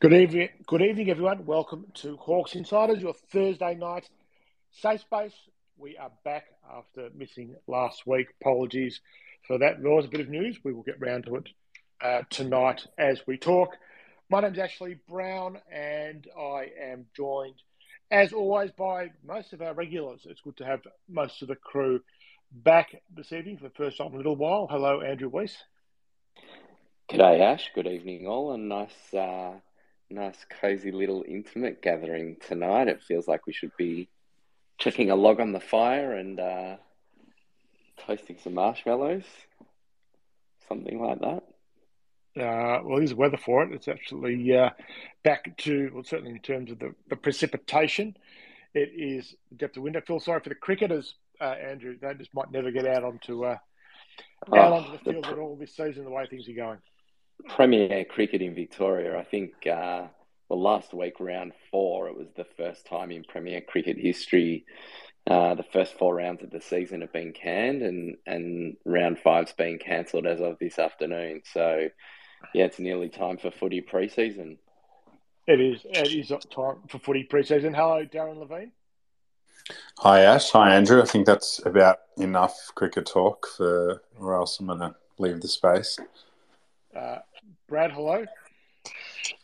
Good evening, good evening, everyone. Welcome to Hawks Insiders, your Thursday night safe space. We are back after missing last week. Apologies for that. There was a bit of news. We will get round to it uh, tonight as we talk. My name's Ashley Brown, and I am joined, as always, by most of our regulars. It's good to have most of the crew back this evening for the first time in a little while. Hello, Andrew Weiss. G'day, Ash. Good evening, all, and nice. Uh nice, cozy little intimate gathering tonight. It feels like we should be checking a log on the fire and uh, toasting some marshmallows, something like that. Uh, well, there's weather for it. It's actually uh, back to, well, certainly in terms of the, the precipitation, it is depth of window. Feel sorry for the cricketers, uh, Andrew. They just might never get out onto uh, out oh, onto the field the... at all this season. The way things are going. Premier cricket in Victoria. I think, uh, well, last week, round four, it was the first time in Premier cricket history. Uh, the first four rounds of the season have been canned, and, and round five's been cancelled as of this afternoon. So, yeah, it's nearly time for footy pre-season. It is. It is time for footy pre-season. Hello, Darren Levine. Hi, Ash. Hi, Andrew. I think that's about enough cricket talk for, or else I'm going to leave the space. Uh, Brad, hello.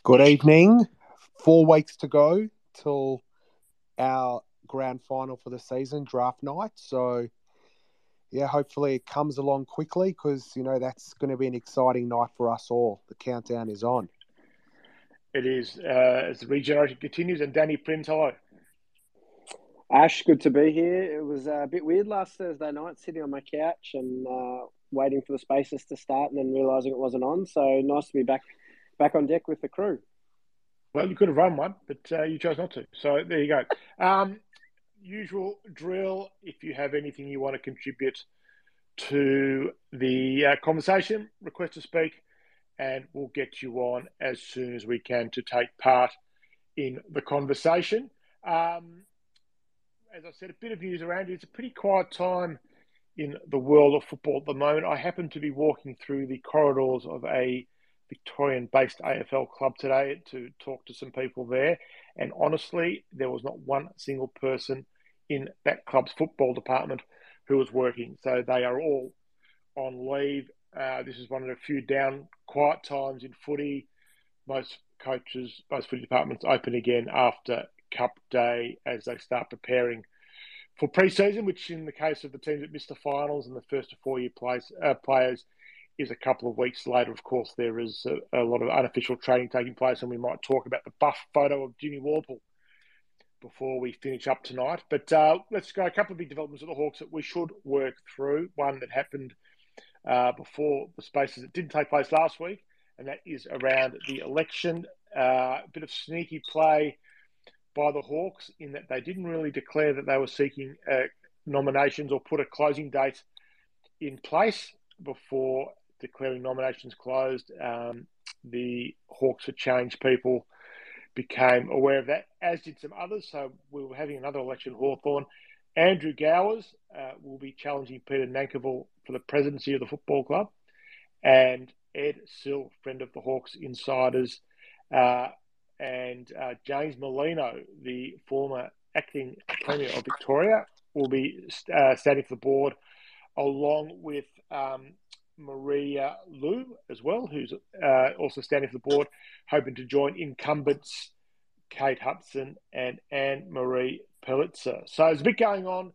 Good evening. Four weeks to go till our grand final for the season, draft night. So, yeah, hopefully it comes along quickly because, you know, that's going to be an exciting night for us all. The countdown is on. It is uh, as the regeneration continues. And Danny Prince, hello. Ash, good to be here. It was a bit weird last Thursday night sitting on my couch and uh, waiting for the spaces to start and then realizing it wasn't on. So nice to be back back on deck with the crew. Well, you could have run one, but uh, you chose not to. So there you go. Um, usual drill. If you have anything you want to contribute to the uh, conversation, request to speak, and we'll get you on as soon as we can to take part in the conversation. Um, as I said, a bit of news around. It's a pretty quiet time in the world of football at the moment. I happen to be walking through the corridors of a Victorian based AFL club today to talk to some people there. And honestly, there was not one single person in that club's football department who was working. So they are all on leave. Uh, this is one of the few down quiet times in footy. Most coaches, most footy departments open again after Cup Day as they start preparing for pre-season, which in the case of the teams that missed the finals and the first to four-year place, uh, players is a couple of weeks later. Of course, there is a, a, lot of unofficial training taking place, and we might talk about the buff photo of Jimmy Worpel before we finish up tonight. But uh, let's go a couple of big developments at the Hawks that we should work through. One that happened uh, before the spaces that didn't take place last week, and that is around the election. Uh, a bit of sneaky play by the Hawks in that they didn't really declare that they were seeking uh, nominations or put a closing date in place before declaring nominations closed. Um, the Hawks for Change people became aware of that, as did some others. So we were having another election Hawthorn. Andrew Gowers uh, will be challenging Peter Nankivell for the presidency of the football club. And Ed Sill, friend of the Hawks insiders, uh, and uh, James Merlino, the former acting Premier of Victoria, will be uh, standing for the board, along with um, Maria Liu as well, who's uh, also standing for the board, hoping to join incumbents Kate Hudson and Anne Marie Pellizzer. So there's a bit going on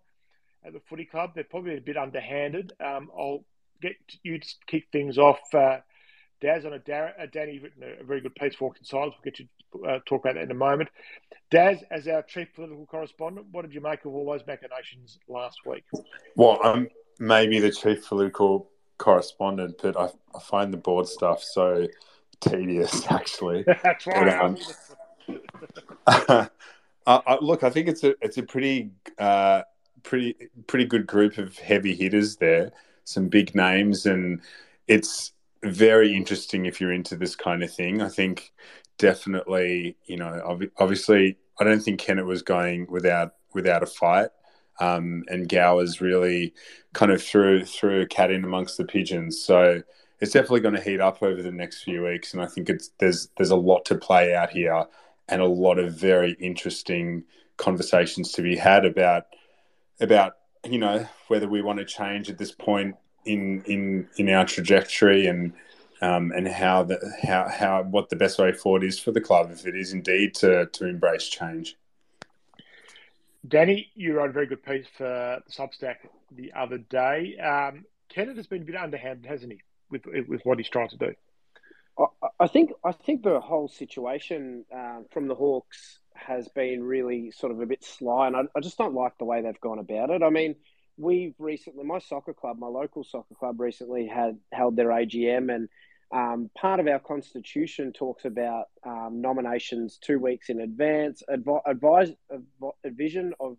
at the footy club. They're probably a bit underhanded. Um, I'll get you to kick things off. Uh, Daz on a, Dar- a Danny's written a, a, very good piece for Insiders. We'll get you uh, talk about that in a moment. Daz, as our chief political correspondent, what did you make of all those machinations last week? Well, I'm maybe the chief political correspondent, but I, I find the board stuff so tedious, actually. That's right. But, um, I, look, I think it's a it's a pretty uh, pretty pretty good group of heavy hitters there. Some big names, and it's very interesting if you're into this kind of thing. I think definitely, you know, obviously, I don't think Kennett was going without without a fight. Um, and Gowers really kind of threw threw a cat in amongst the pigeons. So it's definitely going to heat up over the next few weeks, and I think it's there's there's a lot to play out here, and a lot of very interesting conversations to be had about about you know whether we want to change at this point in in in our trajectory and um, and how the how how what the best way forward is for the club if it is indeed to to embrace change. Danny, you wrote a very good piece for the Substack the other day. Um, Kennett has been a bit underhanded, hasn't he, with with what he's trying to do? I think I think the whole situation um, from the Hawks has been really sort of a bit sly, and I, I, just don't like the way they've gone about it. I mean, we've recently, my soccer club, my local soccer club, recently had held their AGM, and um, part of our constitution talks about um, nominations two weeks in advance, advi- advise, vision of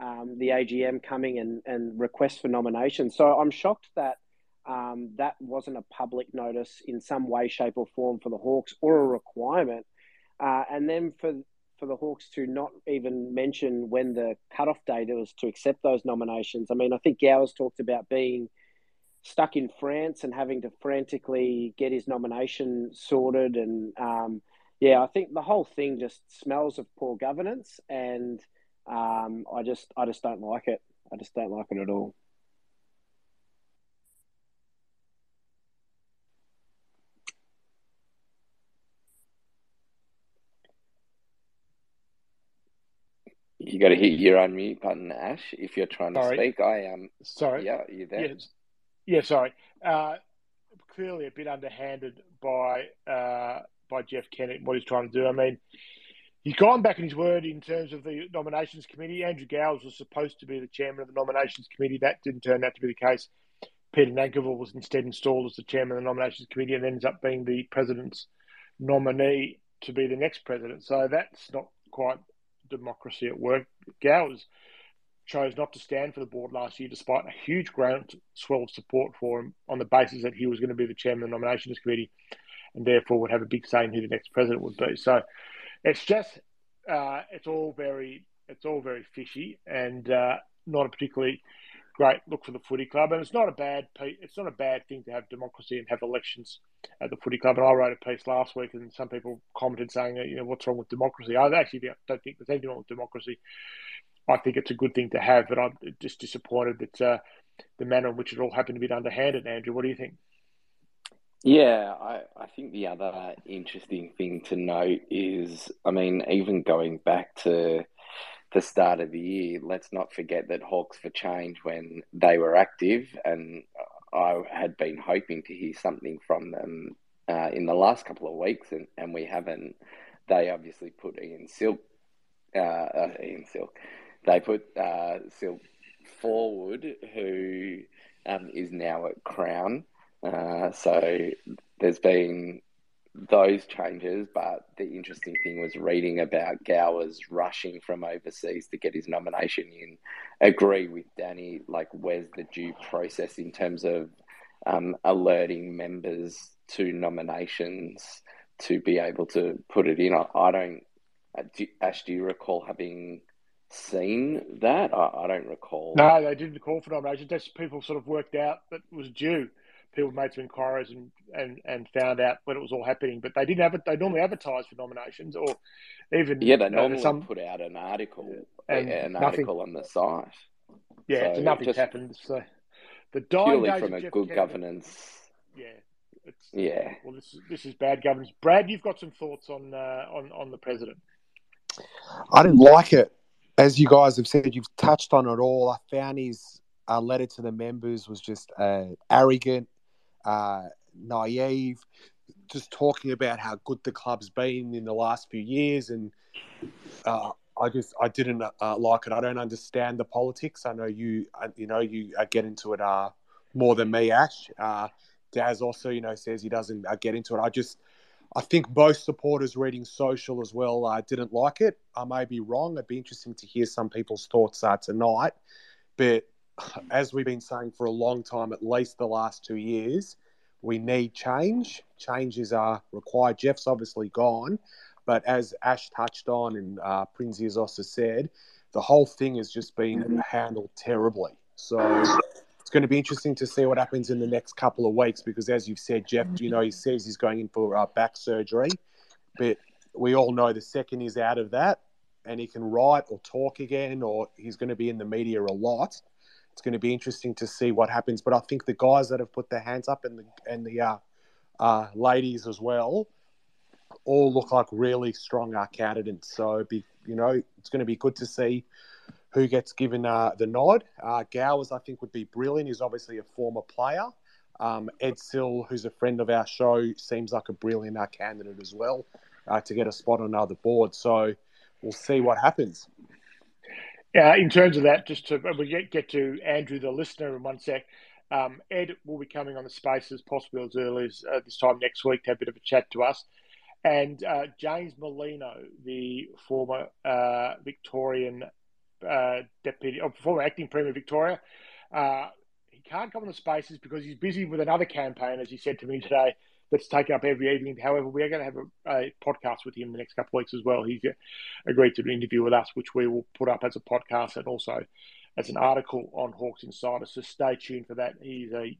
um, the AGM coming and, and for nominations. So I'm shocked that um, that wasn't a public notice in some way, shape, or form for the Hawks or a requirement. Uh, and then for for the Hawks to not even mention when the cutoff date was to accept those nominations. I mean, I think Gowers talked about being stuck in France and having to frantically get his nomination sorted. And um, yeah, I think the whole thing just smells of poor governance, and um, I just I just don't like it. I just don't like it at all. You got to hit your unmute button, Ash, if you're trying to speak. I am. Um, sorry. Yeah, you there? Yes. Yeah, sorry. Uh, clearly a bit underhanded by uh, by Jeff Kennett what he's trying to do. I mean, he's gone back in his word in terms of the nominations committee. Andrew Gowers was supposed to be the chairman of the nominations committee. That didn't turn out to be the case. Peter Nankivell was instead installed as the chairman of the nominations committee and ends up being the president's nominee to be the next president. So that's not quite democracy at work. Gowers chose not to stand for the board last year, despite a huge groundswell of support for him on the basis that he was going to be the chairman of the nominations committee and therefore would have a big say in who the next president would be. So it's just, uh, it's all very, it's all very fishy and uh, not a particularly great look for the footy club. And it's not a bad, it's not a bad thing to have democracy and have elections at the footy club. And I wrote a piece last week, and some people commented saying, you know, what's wrong with democracy? I actually don't think there's anything wrong with democracy. I think it's a good thing to have, but I'm just disappointed that uh, the manner in which it all happened to be underhanded. Andrew, what do you think? Yeah, I, I think the other interesting thing to note is, I mean, even going back to the start of the year, let's not forget that Hawks for Change, when they were active, and I had been hoping to hear something from them uh, in the last couple of weeks, and, and we haven't. They obviously put Ian Silk, uh, uh, Ian Silk, they put uh, Silk forward, who um, is now at Crown. Uh, so there's been those changes, but the interesting thing was reading about Gowers rushing from overseas to get his nomination in. Agree with Danny, like, where's the due process in terms of um, alerting members to nominations to be able to put it in? I, I don't, uh, Ash, do you recall having seen that? I, I don't recall. No, they didn't call for nominations. That's people sort of worked out that it was due people made some inquiries and, and, and found out when it was all happening. But they didn't have it. They normally advertise for nominations, or even yeah, they normally some, put out an article, and an nothing, article on the site. Yeah, so nothing's just happened. So the dying purely from a good Kennedy, governance. Yeah. It's, yeah. Well, this is this is bad governance. Brad, you've got some thoughts on uh, on on the president. I didn't like it, as you guys have said. You've touched on it all. I found his uh, letter to the members was just uh, arrogant, uh, naive, just talking about how good the club's been in the last few years, and uh, I just I didn't uh, like it. I don't understand the politics. I know you uh, you know you get into it uh, more than me, Ash. Uh, Daz also you know says he doesn't uh, get into it. I just I think both supporters reading social as well uh, didn't like it. I may be wrong. It'd be interesting to hear some people's thoughts uh, tonight. But as we've been saying for a long time, at least the last two years, we need change. Changes are required. Jeff's obviously gone, but as Ash touched on and uh, Prinzi has also said, the whole thing has just been handled terribly. So it's going to be interesting to see what happens in the next couple of weeks because, as you've said, Jeff, you know, he says he's going in for uh, back surgery, but we all know the second he's out of that and he can write or talk again, or he's going to be in the media a lot. It's going to be interesting to see what happens. But I think the guys that have put their hands up and the and the uh, uh, ladies as well all look like really strong uh, candidates. So be you know it's going to be good to see who gets given uh, the nod. Uh, Gowers, I think, would be brilliant. He's obviously a former player. Um, Ed Sill, who's a friend of our show, seems like a brilliant uh, candidate as well uh, to get a spot on another board. So we'll see what happens. Yeah, in terms of that, just to we get, get to Andrew, the listener, in one sec. Um, Ed will be coming on the spaces possibly as early as uh, this time next week to have a bit of a chat to us. And uh, James Merlino, the former uh, Victorian uh, deputy, or former acting premier of Victoria, uh, he can't come on the spaces because he's busy with another campaign, as he said to me today, that's taken up every evening. However, we are going to have a, a podcast with him in the next couple of weeks as well. He's uh, agreed to an interview with us, which we will put up as a podcast and also as an article on Hawks Insider. So stay tuned for that. He's a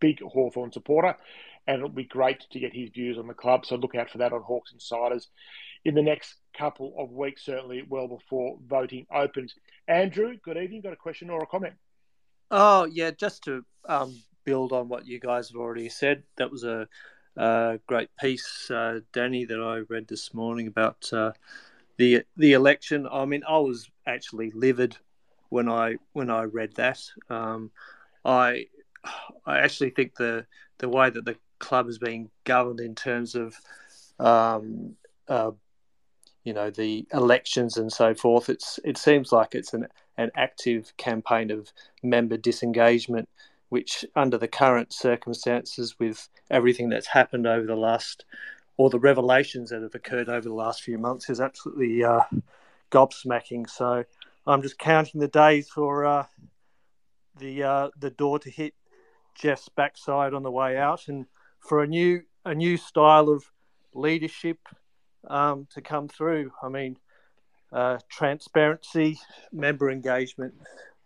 big Hawthorn supporter, and it'll be great to get his views on the club. So look out for that on Hawks Insiders in the next couple of weeks, certainly well before voting opens. Andrew, good evening. Got a question or a comment? Oh, yeah, just to um, build on what you guys have already said, that was a, a great piece, uh, Danny, that I read this morning about uh, the the election. I mean, I was actually livid when I when I read that. Um, I I actually think the the way that the club is being governed in terms of um, uh, you know the elections and so forth, it's it seems like it's an an active campaign of member disengagement, which under the current circumstances, with everything that's happened over the last or the revelations that have occurred over the last few months, is absolutely uh, gobsmacking. So I'm just counting the days for uh, the uh, the door to hit Jeff's backside on the way out, and for a new a new style of leadership um, to come through. I mean, uh, transparency, member engagement.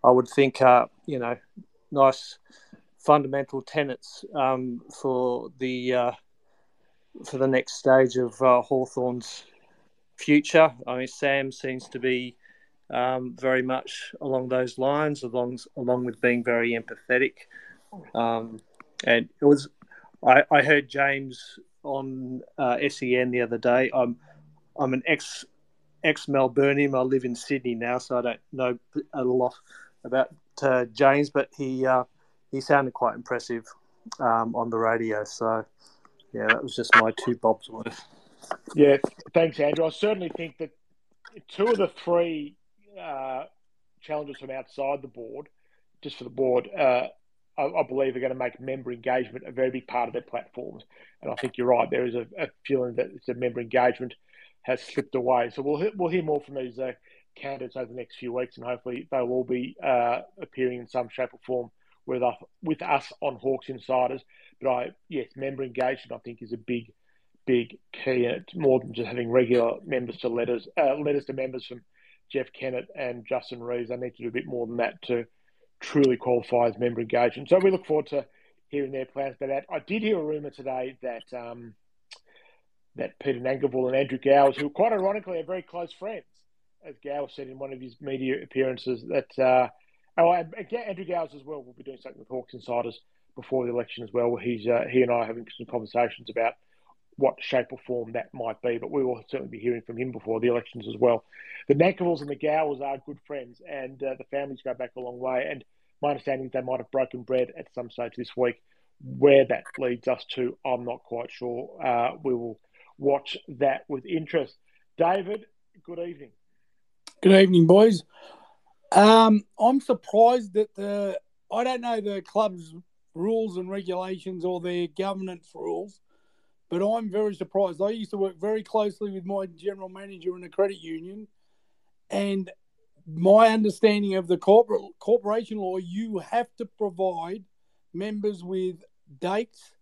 I would think, uh, you know, nice fundamental tenets um, for the uh, for the next stage of uh, Hawthorn's future. I mean, Sam seems to be um, very much along those lines, along along with being very empathetic. Um, and it was, I, I heard James on uh, SEN the other day. I'm I'm an ex ex Melburnian. I live in Sydney now, so I don't know a lot about uh, James, but he uh, he sounded quite impressive um, on the radio. So yeah, that was just my two bobs worth. Yeah, thanks, Andrew. I certainly think that two of the three uh, challenges from outside the board, just for the board, uh, I, I, believe are going to make member engagement a very big part of their platforms. And I think you're right. There is a, a feeling that a member engagement has slipped away. So we'll we'll hear more from these uh, candidates over the next few weeks, and hopefully they'll all be uh, appearing in some shape or form with us with us on Hawks Insiders. But I yes, member engagement I think is a big big key, and it's more than just having regular members to letters uh, letters to members from Jeff Kennett and Justin Reeves. They need to do a bit more than that to truly qualify as member engagement. So we look forward to hearing their plans for that. I did hear a rumor today that um, that Peter Nankervis and Andrew Gowers, who quite ironically are very close friends, as Gowers said in one of his media appearances, that uh, oh, Andrew Gowers as well will be doing something with Hawks Insiders before the election as well. He's uh, he and I are having some conversations about what shape or form that might be, but we will certainly be hearing from him before the elections as well. The Nankervis and the Gowers are good friends, and uh, the families go back a long way. And my understanding is they might have broken bread at some stage this week. Where that leads us to, I'm not quite sure. Uh, we will watch that with interest. David, good evening. Good evening, boys. Um, I'm surprised that the I don't know the club's rules and regulations or their governance rules, but I'm very surprised. I used to work very closely with my general manager in a credit union, and my understanding of the corporate corporation law, you have to provide members with dates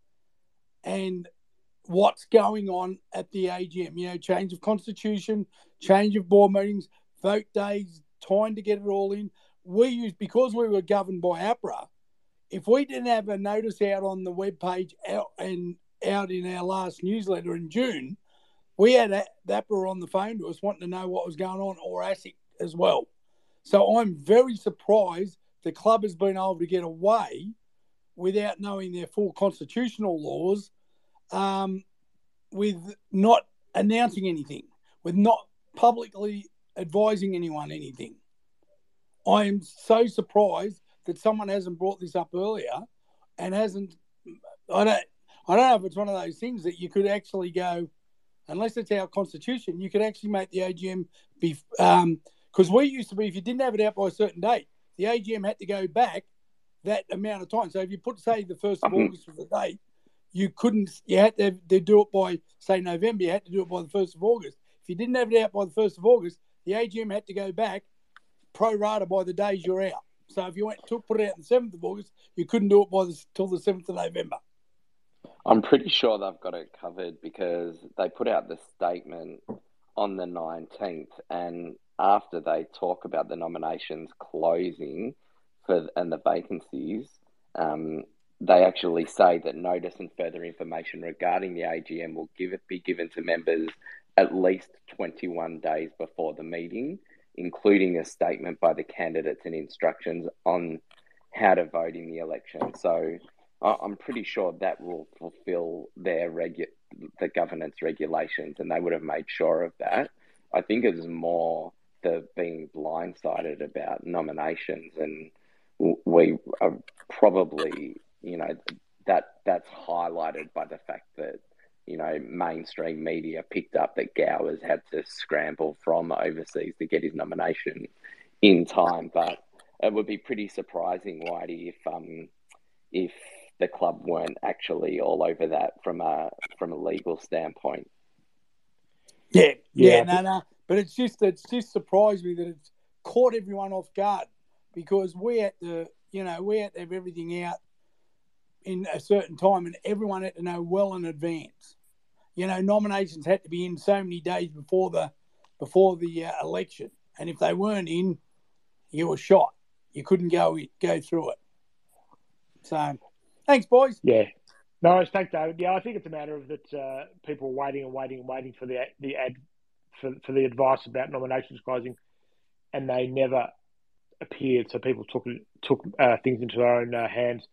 and what's going on at the AGM. You know, change of constitution, change of board meetings, vote days, time to get it all in. We used because we were governed by APRA if we didn't have a notice out on the web page out and out in our last newsletter in June, we had APRA on the phone to us wanting to know what was going on, or ASIC as well. So I'm very surprised the club has been able to get away without knowing their full constitutional laws, um, with not announcing anything, with not publicly advising anyone anything. I am so surprised that someone hasn't brought this up earlier and hasn't. I don't. I don't know if it's one of those things that you could actually go, unless it's our constitution, you could actually make the AGM be. Because um, we used to be, if you didn't have it out by a certain date, the AGM had to go back that amount of time. So if you put, say, the 1st of August was the date, you couldn't, you had to, to do it by, say, November, you had to do it by the 1st of August. If you didn't have it out by the 1st of August, the AGM had to go back pro rata by the days you're out. So if you went to put it out on the seventh of August, you couldn't do it by the till the seventh of November. I'm pretty sure they've got it covered because they put out the statement on the nineteenth, and after they talk about the nominations closing for and the vacancies, um, they actually say that notice and further information regarding the AGM will give be given to members at least 21 days before the meeting including a statement by the candidates and instructions on how to vote in the election. So I'm pretty sure that will fulfill their regu- the governance regulations, and they would have made sure of that. I think it was more the being blindsided about nominations, and we are probably, you know, that that's highlighted by the fact that you know, mainstream media picked up that Gowers had to scramble from overseas to get his nomination in time. But it would be pretty surprising, Whitey, if um, if the club weren't actually all over that from a from a legal standpoint. Yeah, yeah, yeah no, no. But it's just it's just surprised me that it's caught everyone off guard because we had to, you know, we had to have everything out in a certain time, and everyone had to know well in advance you know, nominations had to be in so many days before the before the uh, election, and if they weren't in, you were shot. You couldn't go go through it. So, thanks, boys. Yeah. No, thanks, David. Yeah, I think it's a matter of that uh, people are waiting and waiting and waiting for the the ad for, for the advice about nominations closing, and they never appeared. So people took took uh, things into their own uh, hands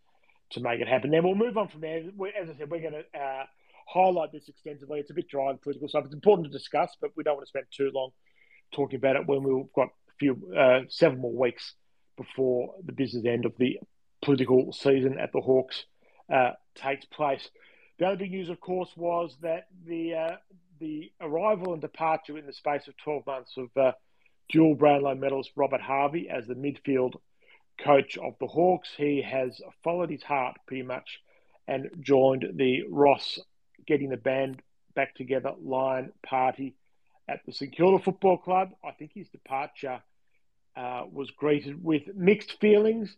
to make it happen. Then we'll move on from there. As I said, we're going to uh, highlight this extensively. It's a bit dry and political stuff. It's important to discuss, but we don't want to spend too long talking about it when we've got a few, uh, more weeks before the business end of the political season at the Hawks uh, takes place. The other big news, of course, was that the uh, the arrival and departure in the space of 12 months of uh, dual Brownlow medalist Robert Harvey as the midfield coach of the Hawks. He has followed his heart pretty much and joined the Ross getting the band back together, Lyon Party at the St Kilda Football Club. I think his departure uh, was greeted with mixed feelings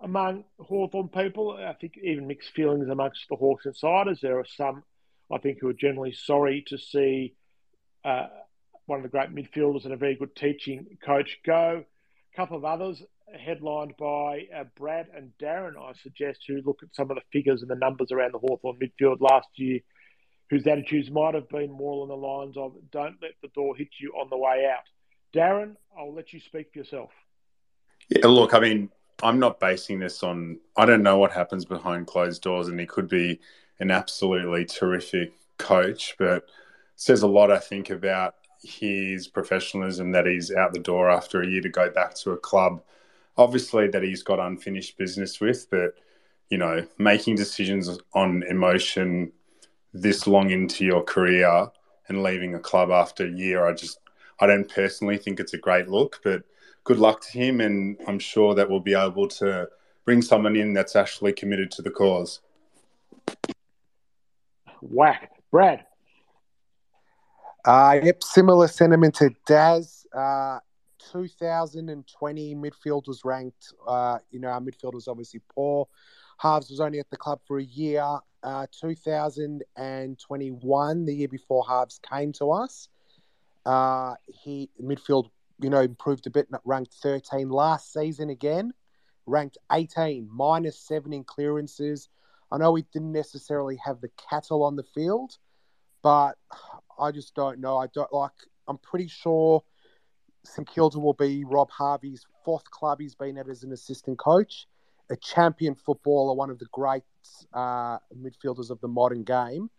among Hawthorn people. I think even mixed feelings amongst the Hawks insiders. There are some, I think, who are generally sorry to see uh, one of the great midfielders and a very good teaching coach go. A couple of others headlined by uh, Brad and Darren, I suggest, who look at some of the figures and the numbers around the Hawthorn midfield last year whose attitudes might have been more along the lines of don't let the door hit you on the way out. Darren, I'll let you speak for yourself. Yeah, look, I mean, I'm not basing this on, I don't know what happens behind closed doors, and he could be an absolutely terrific coach, but says a lot, I think, about his professionalism that he's out the door after a year to go back to a club, obviously, that he's got unfinished business with, but, you know, making decisions on emotion this long into your career and leaving a club after a year, I just I don't personally think it's a great look, but good luck to him, and I'm sure that we'll be able to bring someone in that's actually committed to the cause. Whack, Brad. Uh, yep, similar sentiment to Daz. Uh, 2020 midfield was ranked. Uh, you know, our midfield was obviously poor. Harvs was only at the club for a year. Uh, 2021, the year before Harvs came to us, uh, he midfield, you know, improved a bit, ranked 13 last season again. ranked 18, minus seven in clearances. I know we didn't necessarily have the cattle on the field, but I just don't know. I don't like. I'm pretty sure St Kilda will be Rob Harvey's fourth club he's been at as an assistant coach, a champion footballer, one of the great uh, midfielders of the modern game.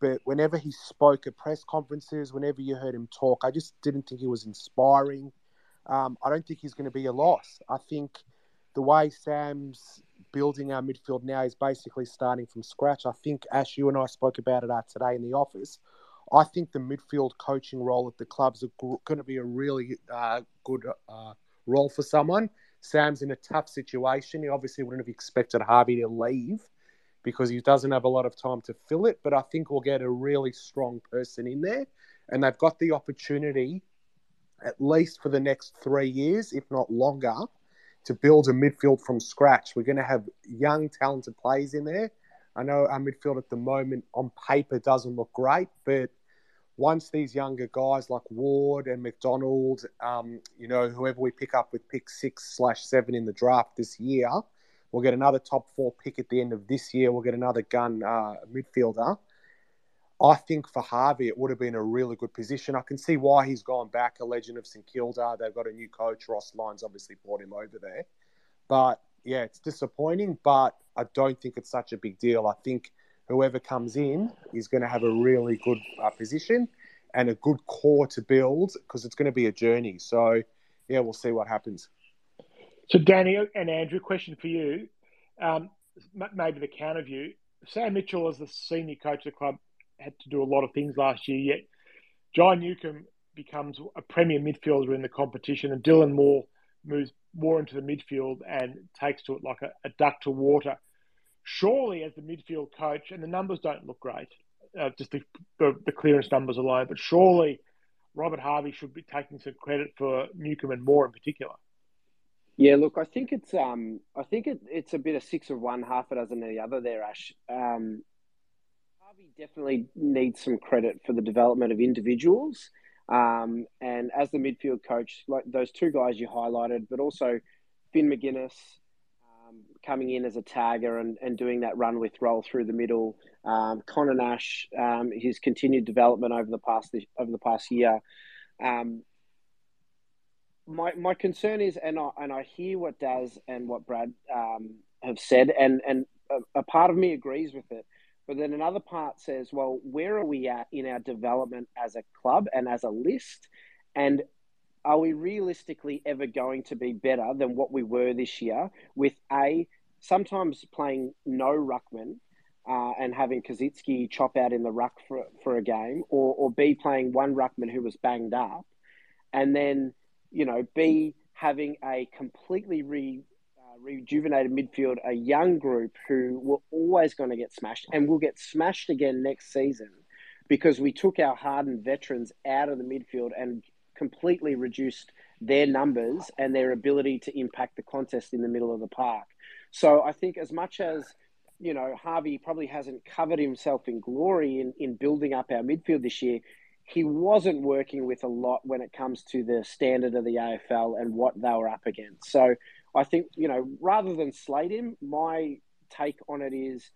But whenever he spoke at press conferences, whenever you heard him talk, I just didn't think he was inspiring. Um, I don't think he's going to be a loss. I think the way Sam's building our midfield now is basically starting from scratch. I think Ash, you and I spoke about it uh, today in the office. I think the midfield coaching role at the clubs going to be a really uh, good uh, role for someone. Sam's in a tough situation. He obviously wouldn't have expected Harvey to leave because he doesn't have a lot of time to fill it. But I think we'll get a really strong person in there, and they've got the opportunity, at least for the next three years, if not longer, to build a midfield from scratch. We're going to have young, talented players in there. I know our midfield at the moment on paper doesn't look great, but once these younger guys like Ward and McDonald, um, you know, whoever we pick up with pick six slash seven in the draft this year, we'll get another top four pick at the end of this year. We'll get another gun uh, midfielder. I think for Harvey, it would have been a really good position. I can see why he's gone back, a legend of St Kilda. They've got a new coach. Ross Lyons obviously brought him over there. But yeah, it's disappointing, but I don't think it's such a big deal. I think whoever comes in is going to have a really good uh, position and a good core to build because it's going to be a journey. So, yeah, we'll see what happens. So, Danny and Andrew, question for you. Um, maybe the counter view. Sam Mitchell, as the senior coach of the club, had to do a lot of things last year, yet Jai Newcombe becomes a premier midfielder in the competition, and Dylan Moore moves more into the midfield and takes to it like a, a duck to water surely as the midfield coach, and the numbers don't look great, uh, just the, the, the, clearance numbers alone, but surely Robert Harvey should be taking some credit for Newcombe and Moore in particular. Yeah, look, I think it's um, I think it, it's a bit of six of one, half a dozen of the other there, Ash. Um, Harvey definitely needs some credit for the development of individuals. Um, and as the midfield coach, like those two guys you highlighted, but also Finn Maginness, um, coming in as a tagger and, and doing that run with roll through the middle. Um, Conor Nash, um, his continued development over the past over the past year. Um, my my concern is, and I and I hear what Daz and what Brad um, have said, and and a, a part of me agrees with it. But then another part says, well, where are we at in our development as a club and as a list? And are we realistically ever going to be better than what we were this year with a sometimes playing no ruckman uh, and having Koschitzke chop out in the ruck for, for a game, or, or B playing one ruckman who was banged up, and then you know B having a completely re, uh, rejuvenated midfield, a young group who were always going to get smashed and will get smashed again next season because we took our hardened veterans out of the midfield and completely reduced their numbers and their ability to impact the contest in the middle of the park. So I think as much as you know Harvey probably hasn't covered himself in glory in, in building up our midfield this year, he wasn't working with a lot when it comes to the standard of the AFL and what they were up against. So I think, you know, rather than slate him, my take on it is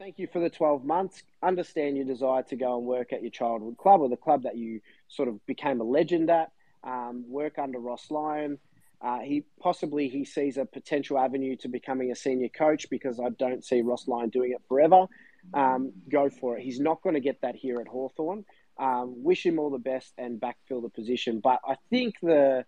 thank you for the 12 months. Understand your desire to go and work at your childhood club or the club that you sort of became a legend at. Um, work under Ross Lyon. Uh, he possibly he sees a potential avenue to becoming a senior coach because I don't see Ross Lyon doing it forever. Um, go for it. He's not going to get that here at Hawthorn. Um, wish him all the best and backfill the position. But I think the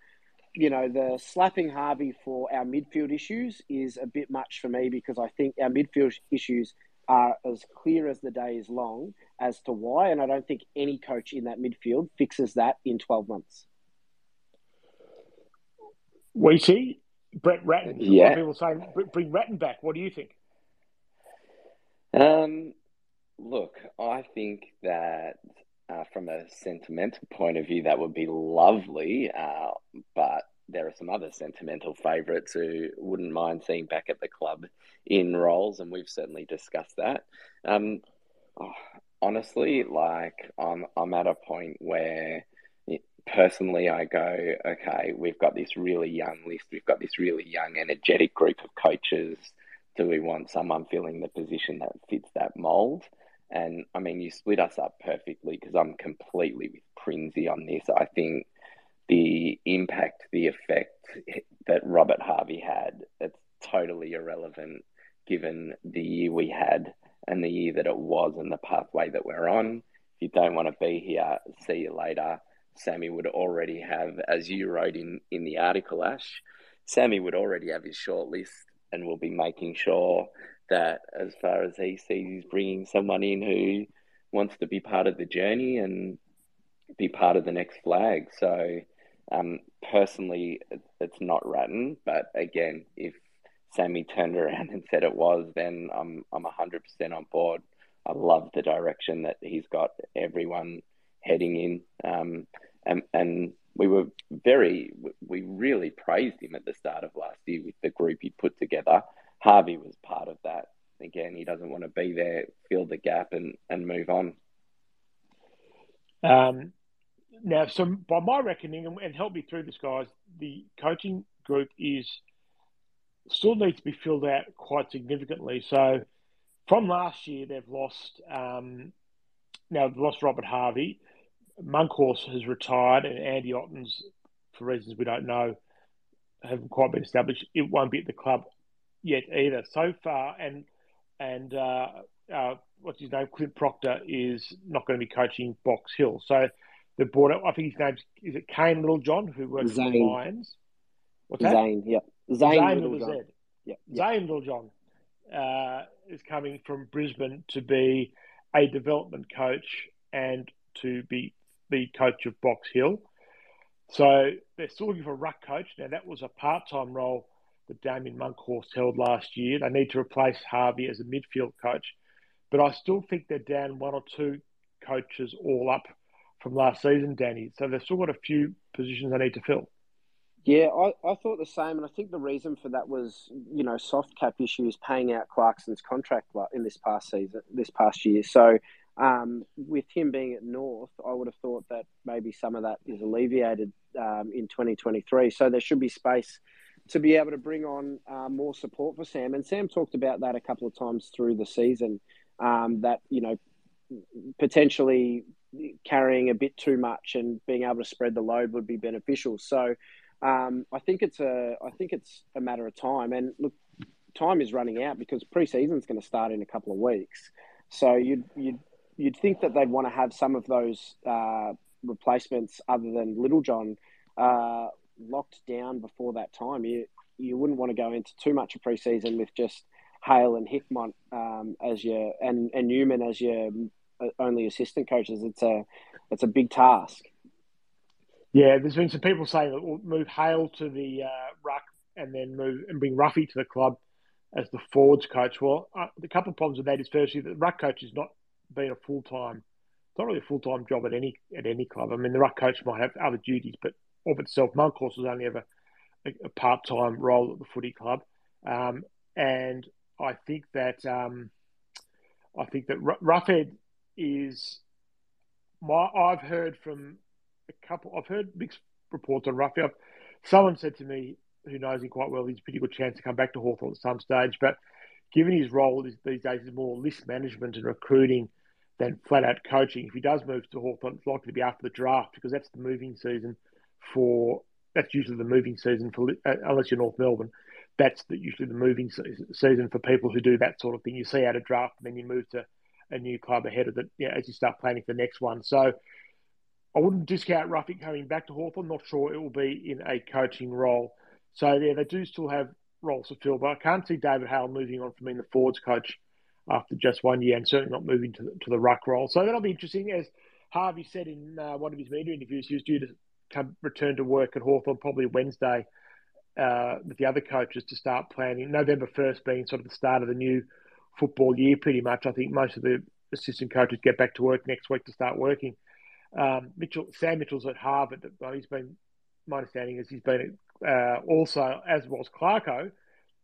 you know, the slapping Harvey for our midfield issues is a bit much for me because I think our midfield issues are as clear as the day is long as to why. And I don't think any coach in that midfield fixes that in 12 months. We see Brett Ratten. Yeah. A lot of people saying bring Ratten back. What do you think? Um, look, I think that uh, from a sentimental point of view, that would be lovely. Uh, but there are some other sentimental favourites who wouldn't mind seeing back at the club in roles, and we've certainly discussed that. Um, oh, honestly, like I'm, I'm at a point where personally, I go, okay, we've got this really young list, we've got this really young, energetic group of coaches. Do we want someone filling the position that fits that mold? And I mean, you split us up perfectly because I'm completely with Prinsey on this. I think the impact, the effect that Robert Harvey had, it's totally irrelevant given the year we had and the year that it was and the pathway that we're on. If you don't want to be here, see you later. Sammy would already have, as you wrote in, in the article, Ash, Sammy would already have his short list and will be making sure that as far as he sees, he's bringing someone in who wants to be part of the journey and be part of the next flag. So, um, personally, it's not Ratten, but again, if Sammy turned around and said it was, then I'm I'm hundred percent on board. I love the direction that he's got everyone heading in, um, and and we were very we really praised him at the start of last year with the group he put together. Harvey was part of that. Again, he doesn't want to be there, fill the gap, and and move on. Um, now, so by my reckoning, and help me through this, guys, the coaching group is still needs to be filled out quite significantly. So from last year, they've lost. Um, now they've lost Robert Harvey. Monkhorst has retired, and Andy Otten's, for reasons we don't know, haven't quite been established. It won't be at the club yet either. So far, and and uh, uh, what's his name, Clint Proctor, is not going to be coaching Box Hill. So they brought up. I think his name's is it Kane Littlejohn, who works Zane. for the Lions. What's that? Zane. Yep. Zane, Zane Littlejohn. Yep. yep. Zane Littlejohn uh, is coming from Brisbane to be a development coach and to be the coach of Box Hill. So they're still looking for a ruck coach. Now that was a part-time role that Damian Monkhorst held last year. They need to replace Harvey as a midfield coach, but I still think they're down one or two coaches all up from last season, Danny. So they've still got a few positions they need to fill. Yeah, I, I thought the same, and I think the reason for that was you know soft cap issues paying out Clarkson's contract in this past season, this past year. So um, with him being at North, I would have thought that maybe some of that is alleviated um, in 2023. So there should be space to be able to bring on uh, more support for Sam. And Sam talked about that a couple of times through the season. Um, that you know potentially carrying a bit too much and being able to spread the load would be beneficial. So um, I think it's a I think it's a matter of time. And look, time is running out because preseason is going to start in a couple of weeks. So you'd you'd you'd think that they'd want to have some of those uh, replacements other than Littlejohn uh, locked down before that time. You you wouldn't want to go into too much of preseason with just Hale and Hickmott um, as your and, and Newman as your only assistant coaches. It's a it's a big task. Yeah, there's been some people saying that we'll move Hale to the uh, ruck and then move and bring Ruffy to the club as the forwards coach. Well, uh, the couple of problems with that is firstly that the ruck coach is not being a full time, not really a full time job at any at any club. I mean, the ruck coach might have other duties, but of itself, Monkhorst was only ever a, a part time role at the footy club, um, and I think that um, I think that Roughhead is my. I've heard from a couple. I've heard mixed reports on Roughhead. Someone said to me, who knows him quite well, he's a pretty good chance to come back to Hawthorn at some stage. But given his role these days is more list management and recruiting than flat out coaching, if he does move to Hawthorn, it's likely to be after the draft because that's the moving season for. That's usually the moving season for uh, unless you're North Melbourne. That's the, usually the moving season for people who do that sort of thing. You see out a draft and then you move to a new club ahead of it yeah, as you start planning for the next one. So I wouldn't discount Ruffy coming back to Hawthorn. Not sure it will be in a coaching role. So yeah, they do still have roles to fill, but I can't see David Hale moving on from being the forwards coach after just one year, and certainly not moving to the, to the ruck role. So that'll be interesting. As Harvey said in uh, one of his media interviews, he was due to come return to work at Hawthorn probably Wednesday uh, with the other coaches to start planning. November first being sort of the start of the new football year, pretty much. I think most of the assistant coaches get back to work next week to start working. Um, Mitchell, Sam Mitchell's at Harvard. He's been, my understanding is he's been uh, also, as was Clarko,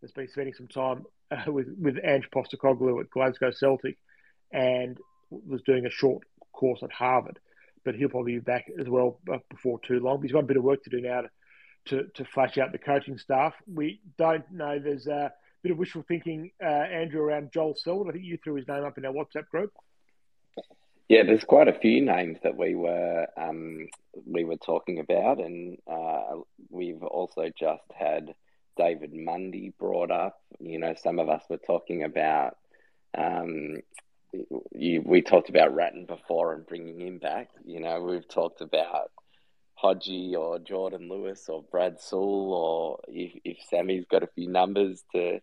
has been spending some time uh, with with Ange Postecoglou at Glasgow Celtic, and was doing a short course at Harvard. but he'll probably be back as well before too long. He's got a bit of work to do now to to, to flash out the coaching staff. We don't know. There's a bit of wishful thinking, uh, Andrew, around Joel Selwood. I think you threw his name up in our WhatsApp group. Yeah, there's quite a few names that we were um, we were talking about, and uh, we've also just had David Mundy brought up. You know, some of us were talking about. Um, you, we talked about Ratten before and bringing him back. You know, we've talked about Hodgie or Jordan Lewis or Brad Sewell, or if, if Sammy's got a few numbers to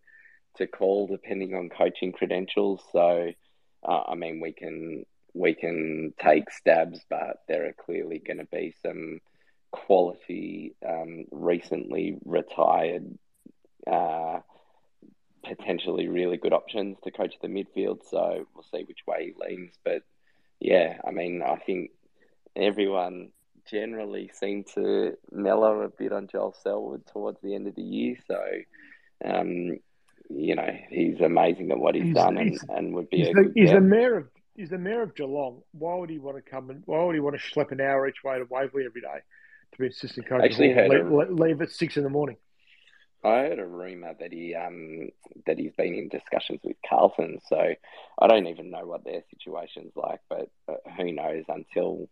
to call depending on coaching credentials. So, uh, I mean, we can we can take stabs, but there are clearly going to be some quality, um, recently retired, uh, potentially really good options to coach the midfield. So we'll see which way he leans. But yeah, I mean, I think everyone generally seemed to mellow a bit on Joel Selwood towards the end of the year. So, um, you know, he's amazing at what he's, he's done he's, and, and would be he's, the, he's the mayor of he's the mayor of Geelong. Why would he want to come and why would he want to schlep an hour each way to Waverley every day to be assistant coach? Actually, leave, a, leave at six in the morning. I heard a rumor that he um that he's been in discussions with Carlton. So I don't even know what their situation's like, but, but who knows until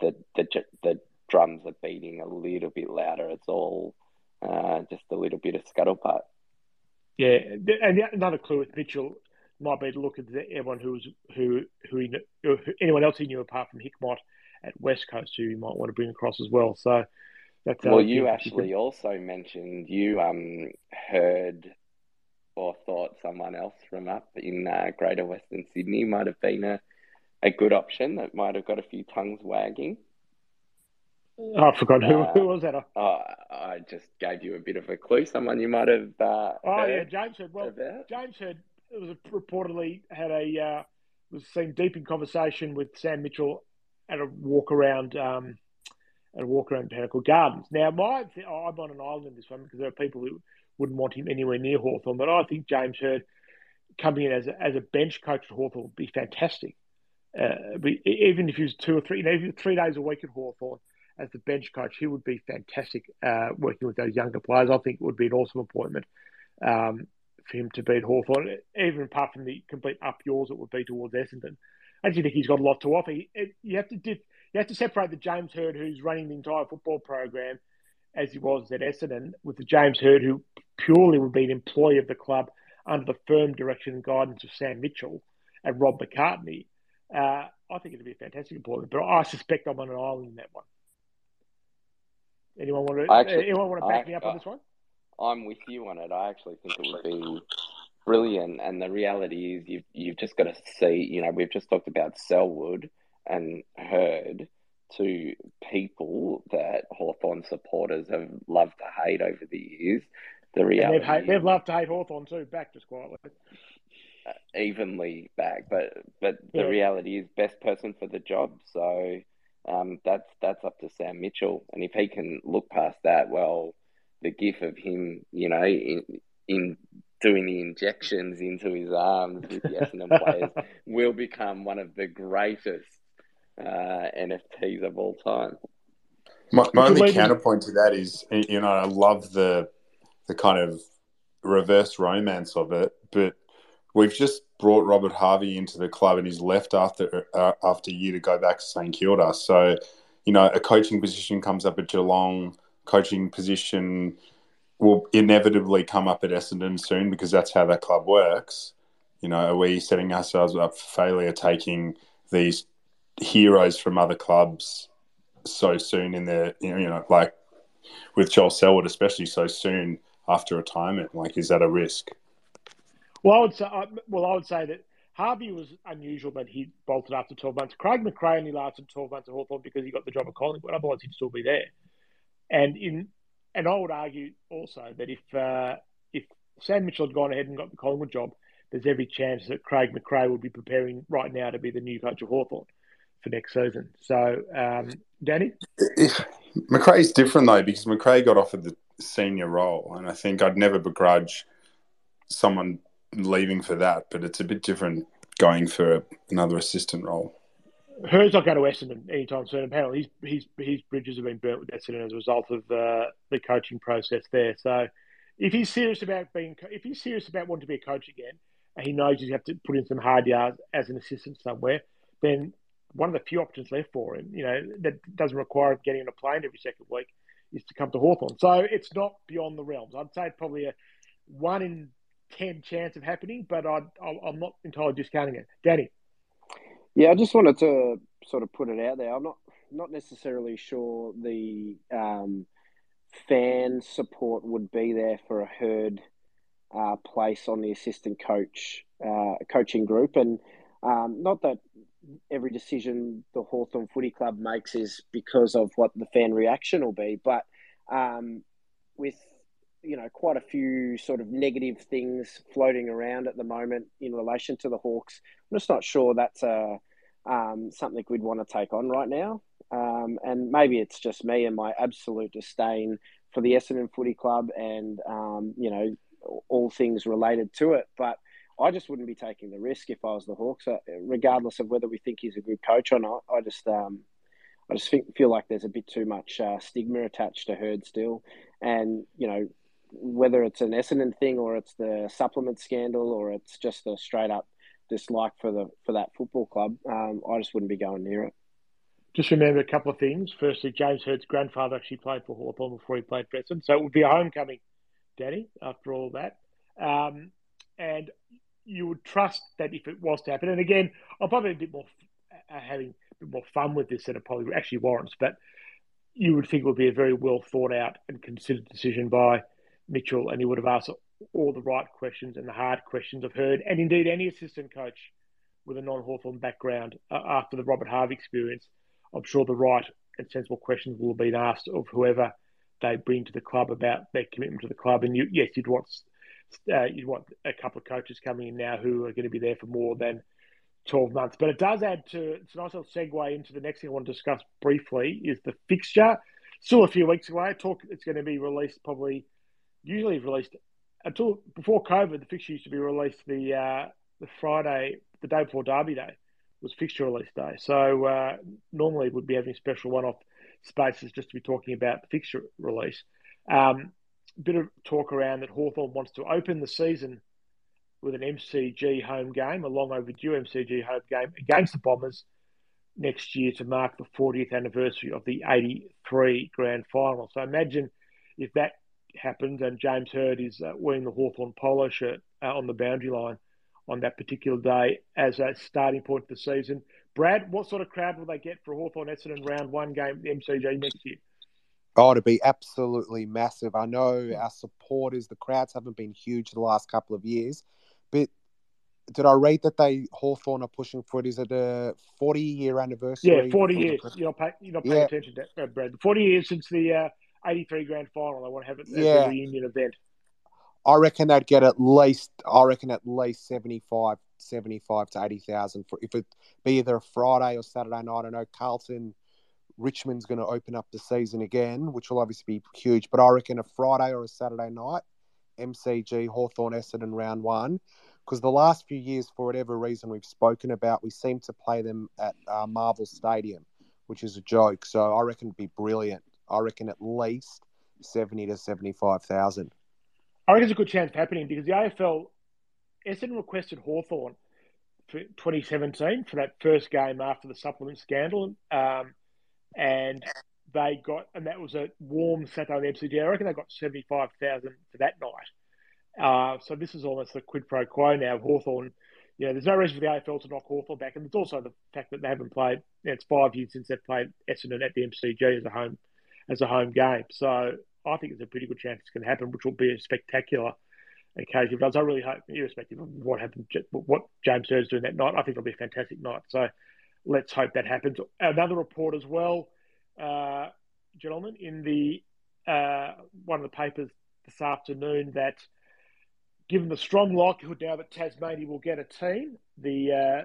the the the drums are beating a little bit louder. It's all uh, just a little bit of scuttlebutt. Yeah, and another clue with Mitchell might be to look at everyone who was who who, he, who anyone else he knew apart from Hickmott at West Coast who you might want to bring across as well. So that's well, you actually also mentioned you um heard or thought someone else from up in uh, Greater Western Sydney might have been a a good option that might have got a few tongues wagging. Oh, I forgot who, uh, who was that? Oh, I just gave you a bit of a clue. Someone you might have. Uh, oh yeah, James Hird. Well, about. James Hird it was reportedly had a uh, was seen deep in conversation with Sam Mitchell at a walk around um, at a walk around Botanical Gardens. Now, my I'm on an island in this one because there are people who wouldn't want him anywhere near Hawthorn, but I think James Hird coming in as a, as a bench coach at Hawthorn would be fantastic. Uh, even if he was two or three, you know, if three days a week at Hawthorn as the bench coach, he would be fantastic uh, working with those younger players. I think it would be an awesome appointment um, for him to be at Hawthorn, even apart from the complete up yours it would be towards Essendon. I actually think he's got a lot to offer. He, you have to dip, you have to separate the James Hird who's running the entire football program as he was at Essendon with the James Hird who purely would be an employee of the club under the firm direction and guidance of Sam Mitchell and Rob McCartney. Uh, I think it'd be a fantastic appointment, but I suspect I'm on an island in that one. Anyone want to? Actually, anyone want to back I, me up I, on this one? I'm with you on it. I actually think it would be brilliant. And the reality is, you've you've just got to see. You know, we've just talked about Selwood and Hird, two people that Hawthorn supporters have loved to hate over the years. The reality, they've, hate, they've loved to hate Hawthorn too. Back just quietly. Uh, evenly back, but but yeah. the reality is, best person for the job. So um, that's that's up to Sam Mitchell, and if he can look past that, well, the gif of him, you know, in, in doing the injections into his arms with the Essendon players will become one of the greatest uh, NFTs of all time. My, my only counterpoint to that is, you know, I love the the kind of reverse romance of it, but we've just brought Robert Harvey into the club, and he's left after uh, after year to go back to St Kilda. So, you know, a coaching position comes up at Geelong coaching position will inevitably come up at Essendon soon because that's how that club works. You know, are we setting ourselves up for failure taking these heroes from other clubs so soon in their, you know, like with Joel Selwood, especially so soon after retirement? Like, is that a risk? Well, I would say, uh, well, I would say that Harvey was unusual that he bolted after 12 months. Craig McRae only lasted 12 months at Hawthorn because he got the job at Collingwood. Otherwise, he'd still be there. And in and I would argue also that if uh, if Sam Mitchell had gone ahead and got the Collingwood job, there's every chance that Craig McRae would be preparing right now to be the new coach of Hawthorn for next season. So, um, Danny? McRae's different though because McRae got offered the senior role, and I think I'd never begrudge someone leaving for that, but it's a bit different going for another assistant role. Hird's not going to Essendon anytime soon. Apparently, his his his bridges have been burnt with Essendon as a result of uh, the coaching process there. So, if he's serious about being, if he's serious about wanting to be a coach again, and he knows he's have to put in some hard yards as an assistant somewhere, then one of the few options left for him, you know, that doesn't require getting on a plane every second week, is to come to Hawthorn. So it's not beyond the realms. I'd say probably a one in ten chance of happening, but i am not entirely discounting it. Danny. Yeah, I just wanted to sort of put it out there. I'm not not necessarily sure the um, fan support would be there for a Hird uh, place on the assistant coach uh, coaching group, and um, not that every decision the Hawthorn Footy Club makes is because of what the fan reaction will be, but um, with you know quite a few sort of negative things floating around at the moment in relation to the Hawks, I'm just not sure that's a um, something we'd want to take on right now. Um, and maybe it's just me and my absolute disdain for the Essendon Footy Club and, um, you know, all things related to it. But I just wouldn't be taking the risk if I was the Hawks, uh, regardless of whether we think he's a good coach or not. I just, um, I just think, feel like there's a bit too much uh, stigma attached to Hird still, and you know, whether it's an Essendon thing or it's the supplement scandal or it's just a straight up dislike for the for that football club, um, I just wouldn't be going near it. Just remember a couple of things. Firstly, James Hird's grandfather actually played for Hawthorn before he played for Essendon, so it would be a homecoming, Danny. After all that, um, and you would trust that if it was to happen, and again, I'm probably a bit more uh, having a bit more fun with this than it probably actually warrants, but you would think it would be a very well thought out and considered decision by Mitchell, and he would have asked all the right questions and the hard questions I've heard, and indeed any assistant coach with a non-Hawthorn background uh, after the Robert Harvey experience, I'm sure the right and sensible questions will have been asked of whoever they bring to the club about their commitment to the club. And you, yes, you'd want uh, you'd want a couple of coaches coming in now who are going to be there for more than 12 months. But it does add to it's a nice little segue into the next thing I want to discuss briefly is the fixture. Still a few weeks away. Talk it's going to be released probably usually released until before COVID, the fixture used to be released the uh, the Friday, the day before Derby Day, was fixture release day. So uh, normally we'd be having special one-off spaces just to be talking about the fixture release. Um, bit of talk around that Hawthorn wants to open the season with an MCG home game, a long overdue MCG home game against the Bombers next year to mark the 40th anniversary of the 83 grand final. So imagine if that happens, and James Hird is uh, wearing the Hawthorn polo shirt uh, on the boundary line on that particular day as a starting point of the season. Brad, what sort of crowd will they get for Hawthorn Essendon round one game the MCG next year? Oh, to be absolutely massive. I know our supporters, the crowds haven't been huge the last couple of years, but did I read that they Hawthorn are pushing for it? Is it a forty year anniversary? Yeah, forty years. You're not, pay, you're not paying yeah. attention to that, Brad. Forty years since the uh, 83 grand final. They want to have it as yeah. a reunion event. I reckon they'd get at least, I reckon at least 75, 75 to 80,000 for if it be either a Friday or Saturday night. I know Carlton, Richmond's going to open up the season again, which will obviously be huge. But I reckon a Friday or a Saturday night, MCG, Hawthorn, Essendon round one. Because the last few years, for whatever reason we've spoken about, we seem to play them at uh, Marvel Stadium, which is a joke. So I reckon it'd be brilliant. I reckon at least seventy to seventy-five thousand. I reckon there's a good chance of happening because the AFL Essendon requested Hawthorn for 2017 for that first game after the supplement scandal, um, and they got and that was a warm Saturday on the MCG. I reckon they got 75,000 for that night. Uh, so this is almost a quid pro quo now. Hawthorn, you know, there's no reason for the AFL to knock Hawthorn back, and there's also the fact that they haven't played. You know, it's five years since they've played Essendon at the MCG as a home as a home game. So I think there's a pretty good chance it's going to happen, which will be a spectacular occasion. But I really hope, irrespective of what happens, what James Hird's doing that night, I think it'll be a fantastic night. So let's hope that happens. Another report as well, uh, gentlemen, in the uh, one of the papers this afternoon that given the strong likelihood now that Tasmania will get a team, the uh,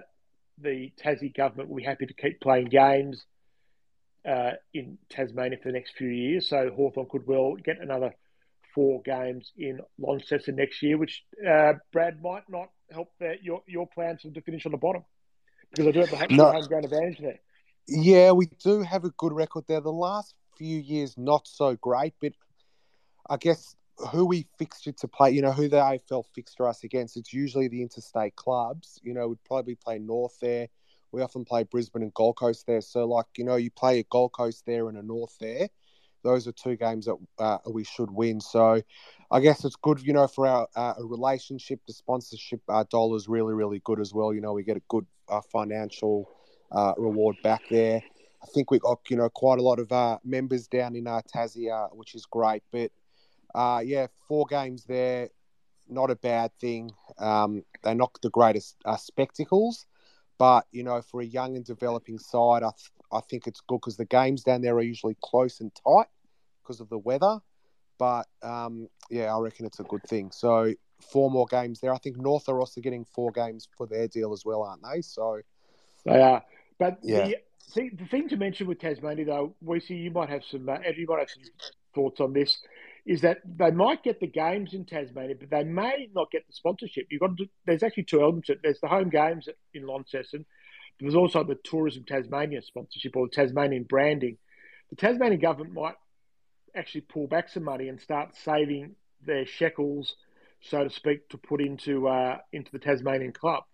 the Tassie government will be happy to keep playing games uh, in Tasmania for the next few years. So Hawthorn could well get another four games in Launceston next year, which uh, Brad might not help your your plans to finish on the bottom because I do have the no. home ground advantage there. Yeah, we do have a good record there. The last few years, not so great, but I guess who we fixtured to play, you know, who the AFL fixture us against, it's usually the interstate clubs. You know, we'd probably play North there. We often play Brisbane and Gold Coast there. So, like, you know, you play a Gold Coast there and a North there. Those are two games that uh, we should win. So, I guess it's good, you know, for our uh, relationship. The sponsorship uh, dollar is really, really good as well. You know, we get a good uh, financial uh, reward back there. I think we got, you know, quite a lot of uh, members down in uh, Tassie, uh, which is great. But yeah, four games there, not a bad thing. Um, they're not the greatest spectacles, but you know, for a young and developing side, I, th- I think it's good because the games down there are usually close and tight because of the weather. But um, yeah, I reckon it's a good thing. So four more games there. I think North are also getting four games for their deal as well, aren't they? So they are. But Yeah. the, thing, the thing to mention with Tasmania, though, we see you might have some, uh, you might have some thoughts on this, is that they might get the games in Tasmania, but they may not get the sponsorship. You've got to, there's actually two elements. There's the home games in Launceston, there's also the Tourism Tasmania sponsorship or Tasmanian branding. The Tasmanian government might actually pull back some money and start saving their shekels, so to speak, to put into uh, into the Tasmanian club.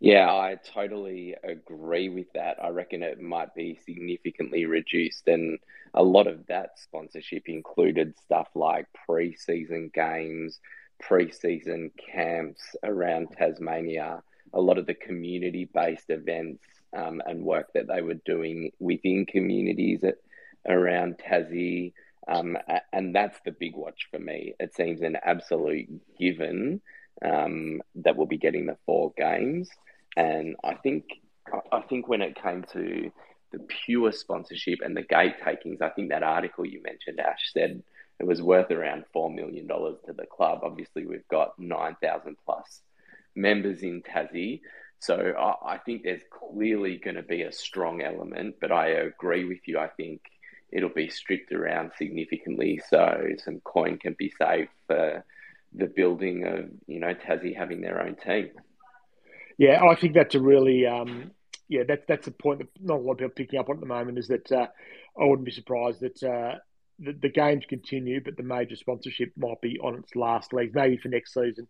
Yeah, I totally agree with that. I reckon it might be significantly reduced, and a lot of that sponsorship included stuff like pre-season games, pre-season camps around Tasmania, a lot of the community-based events um, and work that they were doing within communities at, around Tassie. Um, and that's the big watch for me. It seems an absolute given um, that we'll be getting the four games. And I think I- think when it came to the pure sponsorship and the gate takings, I think that article you mentioned, Ash, said it was worth around four million dollars to the club. Obviously, we've got nine thousand plus members in Tassie, so I, I think there's clearly going to be a strong element. But I agree with you. I think it'll be stripped around significantly, so some coin can be saved for the building of you know Tassie having their own team. Yeah, I think that's a really um, yeah that's that's a point that not a lot of people are picking up on at the moment is that uh, I wouldn't be surprised that uh, the, the games continue, but the major sponsorship might be on its last legs. Maybe for next season,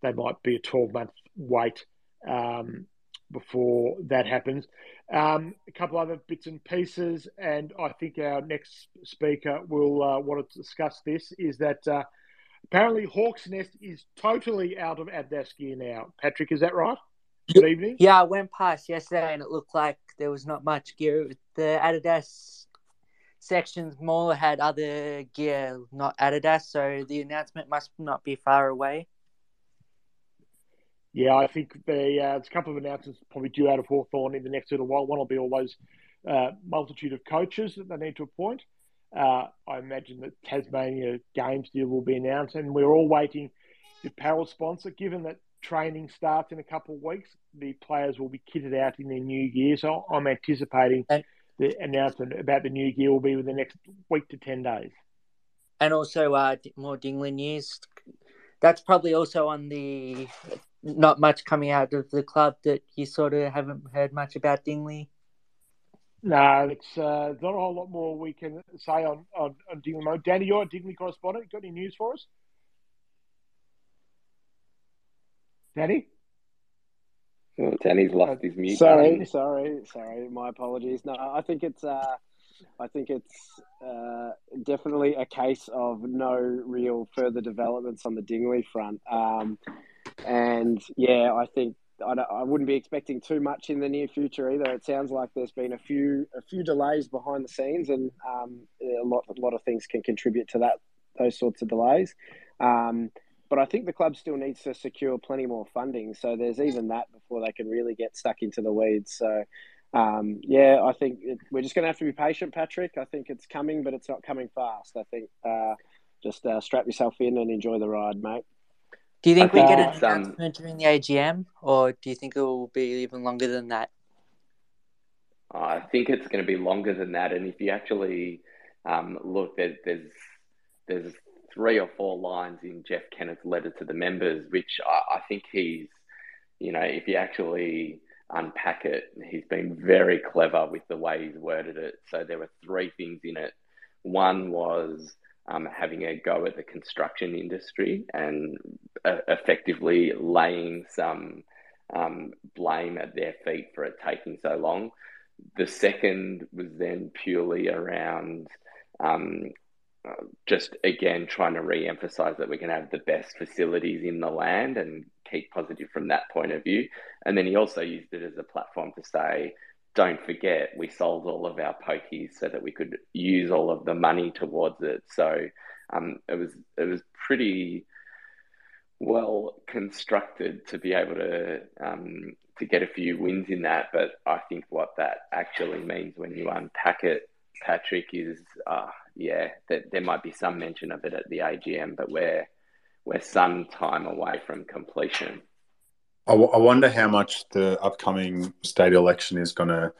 they might be a twelve month wait um, before that happens. Um, a couple other bits and pieces, and I think our next speaker will uh, want to discuss this. Is that uh, apparently Hawks Nest is totally out of gear now? Patrick, is that right? Good evening. Yeah, I went past yesterday and it looked like there was not much gear. The Adidas sections more had other gear, not Adidas, so the announcement must not be far away. Yeah, I think the, uh, there's a couple of announcements probably due out of Hawthorn in the next little while. One will be all those uh, multitude of coaches that they need to appoint. Uh, I imagine that Tasmania Games deal will be announced, and we're all waiting the apparel sponsor. Given that training starts in a couple of weeks, the players will be kitted out in their new gear. So I'm anticipating And- the announcement about the new gear will be within the next week to 10 days. And also uh, more Dingley news. That's probably also on the not much coming out of the club that you sort of haven't heard much about Dingley. No, it's uh, not a whole lot more we can say on, on, on Dingley. Danny, you're a Dingley correspondent. Got any news for us? Danny? Well, Danny's lost his mute. Sorry, sorry, sorry. My apologies. No, I think it's uh, I think it's uh, definitely a case of no real further developments on the Dingley front. Um, and yeah, I think I, I wouldn't be expecting too much in the near future either. It sounds like there's been a few a few delays behind the scenes, and um, a lot a lot of things can contribute to that those sorts of delays. Um, but I think the club still needs to secure plenty more funding. So there's even that before they can really get stuck into the weeds. So um, yeah, I think it, we're just going to have to be patient, Patrick. I think it's coming, but it's not coming fast. I think uh, just uh, strap yourself in and enjoy the ride, mate. Do you think we get think an it's, um, announcement during the AGM, or do you think it will be even longer than that? I think it's going to be longer than that. And if you actually um, look, there, there's there's three or four lines in Jeff Kennett's letter to the members, which I, I think he's, you know, if you actually unpack it. He's been very clever with the way he's worded it. So there were three things in it. One was um, having a go at the construction industry and uh, effectively laying some um, blame at their feet for it taking so long. The second was then purely around um, just again trying to re-emphasize that we can have the best facilities in the land and keep positive from that point of view. And then he also used it as a platform to say, don't forget, we sold all of our pokies so that we could use all of the money towards it. So um, it was it was pretty well constructed to be able to um, to get a few wins in that. But I think what that actually means when you unpack it, Patrick, is uh, yeah, that there might be some mention of it at the AGM, but we're we're some time away from completion. I, w- I wonder how much the upcoming state election is going to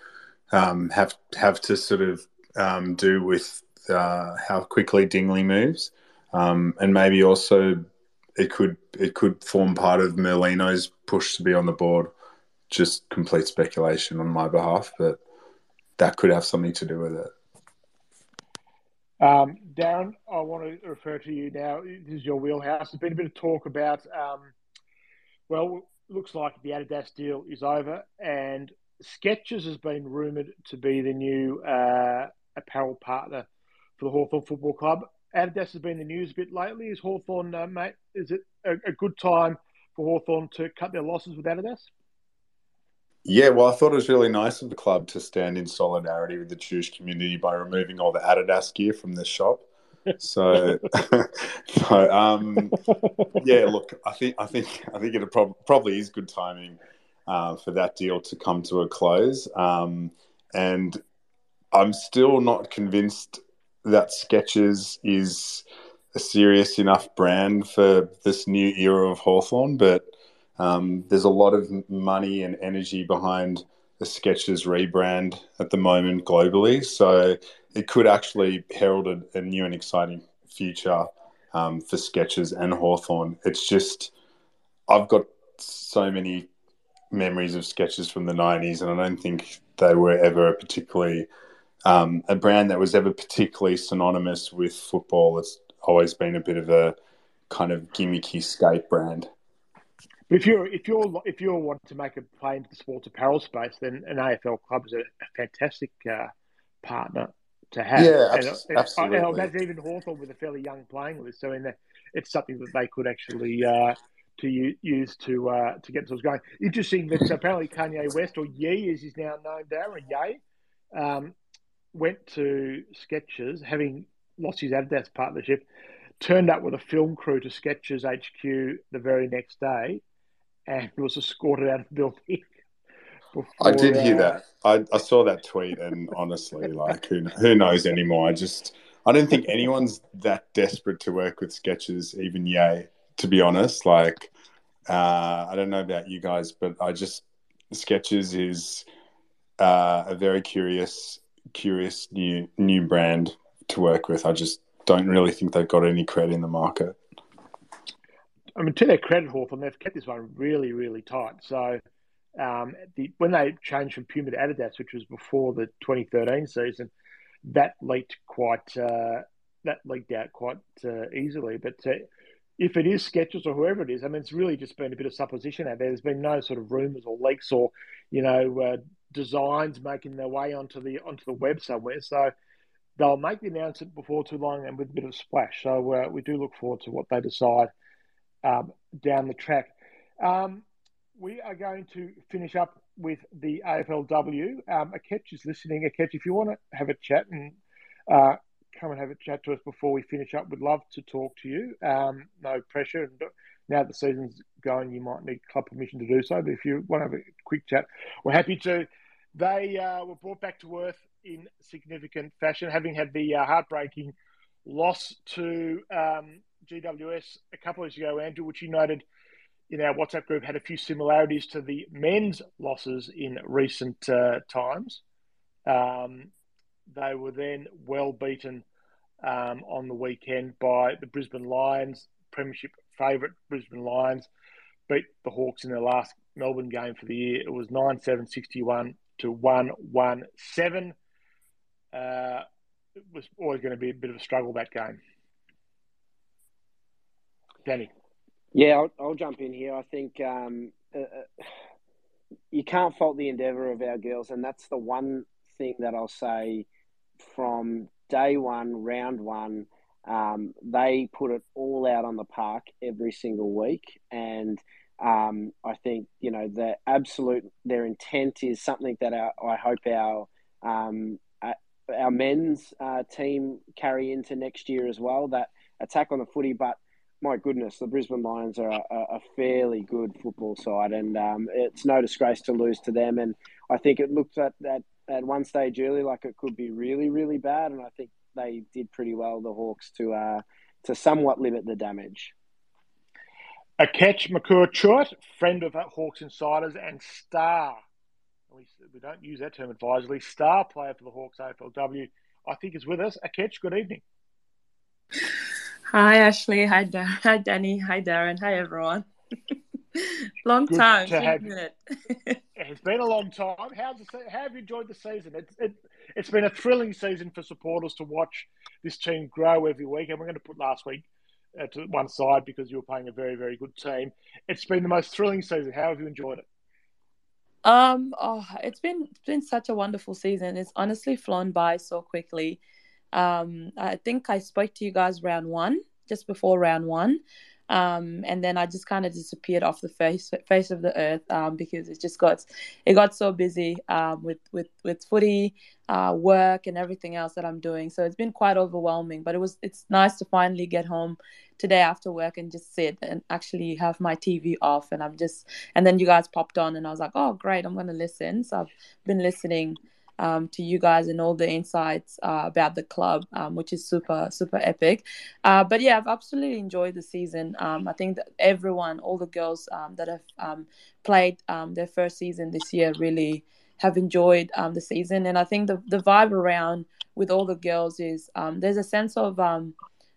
um, have have to sort of um, do with uh, how quickly Dingley moves, um, and maybe also it could it could form part of Merlino's push to be on the board. Just complete speculation on my behalf, but that could have something to do with it. Um, Darren, I want to refer to you now. This is your wheelhouse. There's been a bit of talk about, um, well, looks like the Adidas deal is over, and Skechers has been rumoured to be the new uh, apparel partner for the Hawthorn Football Club. Adidas has been in the news a bit lately. Is Hawthorn, uh, mate, is it a, a good time for Hawthorn to cut their losses with Adidas? Yeah, well, I thought it was really nice of the club to stand in solidarity with the Jewish community by removing all the Adidas gear from the shop. So, um, yeah, look, I think I think I think it prob- probably is good timing uh, for that deal to come to a close. Um, and I'm still not convinced that Skechers is a serious enough brand for this new era of Hawthorn, but um, there's a lot of money and energy behind the Skechers rebrand at the moment globally. So it could actually herald a, a new and exciting future um, for Skechers and Hawthorn. It's just, I've got so many memories of Skechers from the 90s, and I don't think they were ever particularly um, a brand that was ever particularly synonymous with football. It's always been a bit of a kind of gimmicky skate brand. If you're if you're if you're wanting to make a play into the sports apparel space, then an AFL club is a, a fantastic uh, partner to have. Yeah, and, absolutely. And that's even Hawthorn with a fairly young playing list. So in the, it's something that they could actually uh, to use to uh, to get themselves going. Interesting that apparently Kanye West or Ye, as he's now known, Darren Ye, um, went to Skechers, having lost his Adidas partnership, turned up with a film crew to Skechers HQ the very next day, and was escorted out of the building. Before, I did hear uh, that. I, I saw that tweet, and honestly, like who who knows anymore? I just I don't think anyone's that desperate to work with Skechers, even Ye. To be honest, like uh, I don't know about you guys, but I just Skechers is uh, a very curious curious new new brand to work with. I just don't really think they've got any credit in the market. I mean, to their credit, Hawthorn, they've kept this one really, really tight. So um, the, when they changed from Puma to Adidas, which was before the 2013 season, that leaked quite uh, that leaked out quite uh, easily. But uh, if it is Skechers or whoever it is, I mean, it's really just been a bit of supposition out there. There's been no sort of rumours or leaks or you know uh, designs making their way onto the onto the web somewhere. So they'll make the announcement before too long and with a bit of splash. So uh, we do look forward to what they decide um, down the track. Um, we are going to finish up with the AFLW. Um, Akec is listening. Akec, if you want to have a chat and uh, come and have a chat to us before we finish up, we'd love to talk to you. Um, no pressure. Now that the season's going, you might need club permission to do so. But if you want to have a quick chat, we're happy to. They uh, were brought back to earth in significant fashion, having had the uh, heartbreaking loss to um, GWS a couple of years ago, Andrew, which you noted in our WhatsApp group had a few similarities to the men's losses in recent uh, times. Um, they were then well beaten um, on the weekend by the Brisbane Lions, Premiership favourite Brisbane Lions, beat the Hawks in their last Melbourne game for the year. It was 9 7 61 to 1 1 7. Uh, it was always going to be a bit of a struggle that game. Danny. Yeah, I'll, I'll jump in here. I think um, uh, uh you can't fault the endeavour of our girls, and that's the one thing that I'll say from day one, round one. Um, they put it all out on the park every single week, and um, I think you know the absolute their intent is something that our, I hope our um, our men's uh, team carry into next year as well. That attack on the footy, but my goodness, the Brisbane Lions are a, a fairly good football side, and um, it's no disgrace to lose to them. And I think it looked at that at one stage early like it could be really, really bad, and I think they did pretty well, the Hawks, to uh, to somewhat limit the damage. Akec Makur Chuot, friend of Hawks Insiders and star. We, we don't use that term advisedly. Star player for the Hawks AFLW, I think, is with us. A catch, good evening. Hi, Ashley. Hi, da- Hi Danny. Hi, Darren. Hi, everyone. long Good time, to have, it? it's been a long time. How's the, how have you enjoyed the season? It's it, it's been a thrilling season for supporters to watch this team grow every week. And we're going to put last week uh, to one side because you were playing a very very good team. It's been the most thrilling season. How have you enjoyed it? Um, oh, it's been it's been such a wonderful season. It's honestly flown by so quickly. Um, I think I spoke to you guys round one, just before round one. Um, and then I just kind of disappeared off the face face of the earth um, because it just got it got so busy um, with with with footy, uh, work, and everything else that I'm doing. So it's been quite overwhelming. But it was it's nice to finally get home today after work and just sit and actually have my TV off. And I'm just and then you guys popped on, and I was like, oh great, I'm gonna listen. So I've been listening um, to you guys and all the insights uh, about the club, um, which is super, super epic. Uh, but yeah, I've absolutely enjoyed the season. Um, I think that everyone, all the girls um, that have um, played um, their first season this year, really have enjoyed the season. And I think the, the vibe around with all the girls is there's a sense of,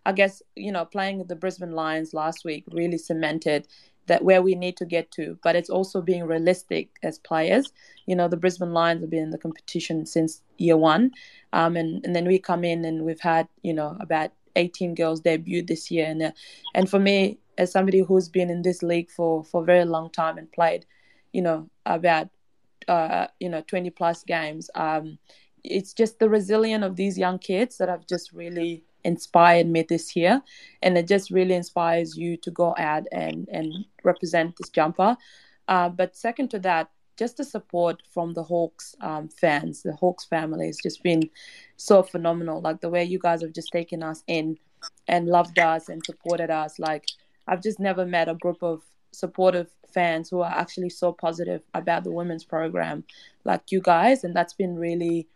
I guess, you know, playing the Brisbane Lions last week really cemented that where we need to get to, but it's also being realistic as players. You know, the Brisbane Lions have been in the competition since year one, um, and and then we come in and we've had you know about 18 girls debut this year, and uh, and for me as somebody who's been in this league for for a very long time and played, you know, about uh, you know 20 plus games. Um, it's just the resilience of these young kids that have just really inspired me this year and it just really inspires you to go out and and represent this jumper. Uh, but second to that just the support from the hawks um, fans. The hawks family has just been so phenomenal. Like the way you guys have just taken us in and loved us and supported us. Like i've just never met a group of supportive fans who are actually so positive about the women's program like you guys and that's been really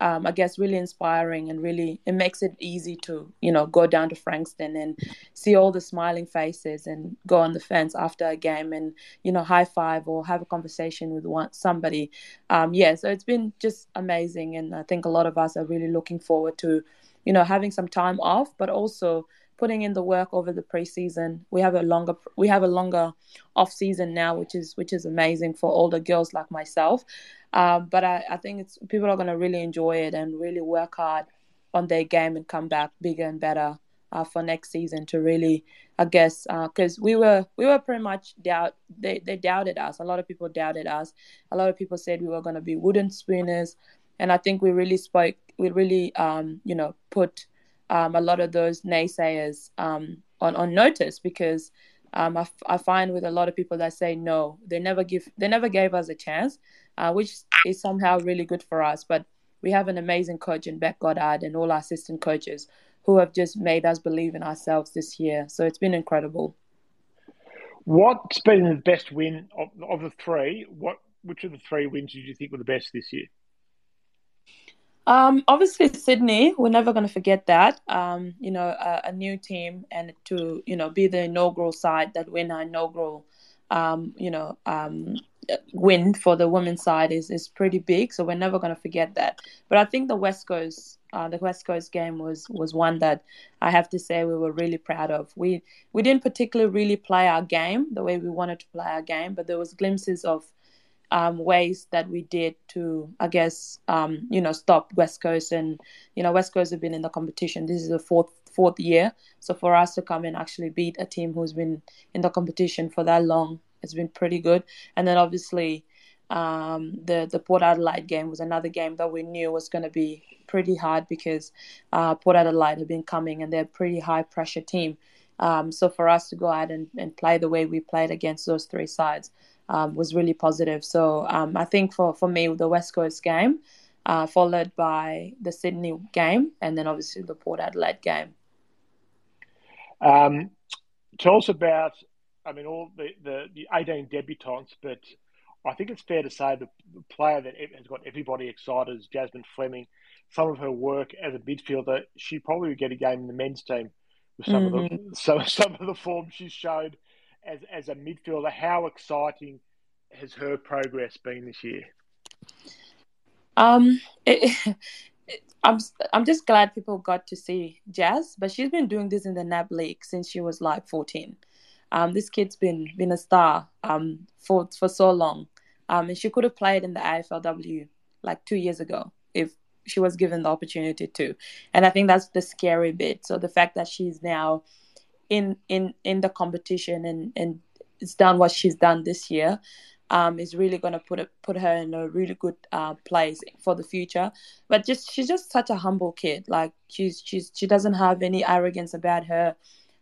um, I guess really inspiring and really it makes it easy to you know go down to Frankston and see all the smiling faces and go on the fence after a game and you know high five or have a conversation with one somebody. Um, yeah, so it's been just amazing, and I think a lot of us are really looking forward to you know having some time off, but also putting in the work over the preseason. We have a longer we have a longer off season now, which is which is amazing for older girls like myself. Uh, but I, I think it's people are going to really enjoy it and really work hard on their game and come back bigger and better uh, for next season to really, I guess, because uh, we were we were pretty much doubt they they doubted us. A lot of people doubted us. A lot of people said we were going to be wooden spooners, and I think we really spoke. We really, um, you know, put um, a lot of those naysayers um, on on notice because um, I, f- I find with a lot of people that say no, they never give they never gave us a chance uh, which is somehow really good for us. But we have an amazing coach in Bec Goddard and all our assistant coaches who have just made us believe in ourselves this year. So it's been incredible. What's been the best win of, of the three? What which of the three wins did you think were the best this year? Um, obviously Sydney, we're never going to forget that. Um, you know, a, a, new team and to you know be the inaugural side that win our inaugural, um, you know, um, win for the women's side is is pretty big. So we're never going to forget that. But I think the West Coast uh, the West Coast game was was one that I have to say we were really proud of. We we didn't particularly really play our game the way we wanted to play our game, but there was glimpses of um, ways that we did to, I guess, um, you know, stop West Coast and you know West Coast have been in the competition. This is the fourth fourth year, so for us to come and actually beat a team who's been in the competition for that long, it's been pretty good. And then obviously um, the the Port Adelaide game was another game that we knew was going to be pretty hard because uh, Port Adelaide have been coming and they're a pretty high pressure team. Um, so for us to go out and, and play the way we played against those three sides um, was really positive. So um, I think for, for me, the West Coast game, uh, followed by the Sydney game, and then obviously the Port Adelaide game. Um, tell us about, I mean, all the, the, the 18 debutants, but I think it's fair to say the, the player that has got everybody excited is Jasmine Fleming. Some of her work as a midfielder, she probably would get a game in the men's team with some mm-hmm. of the mm-hmm. some, some of the form she's showed as as a midfielder. How exciting has her progress been this year? Um, it, it, I'm I'm just glad people got to see Jazz, but she's been doing this in the NAB league since she was like 14. Um, this kid's been been a star um for for so long. Um, and she could have played in the AFLW like two years ago if she was given the opportunity to. And I think that's the scary bit. So the fact that she's now in in in the competition and and it's done what she's done this year um, is really going to put it, put her in a really good uh, place for the future. But just she's just such a humble kid. Like she's she's she doesn't have any arrogance about her.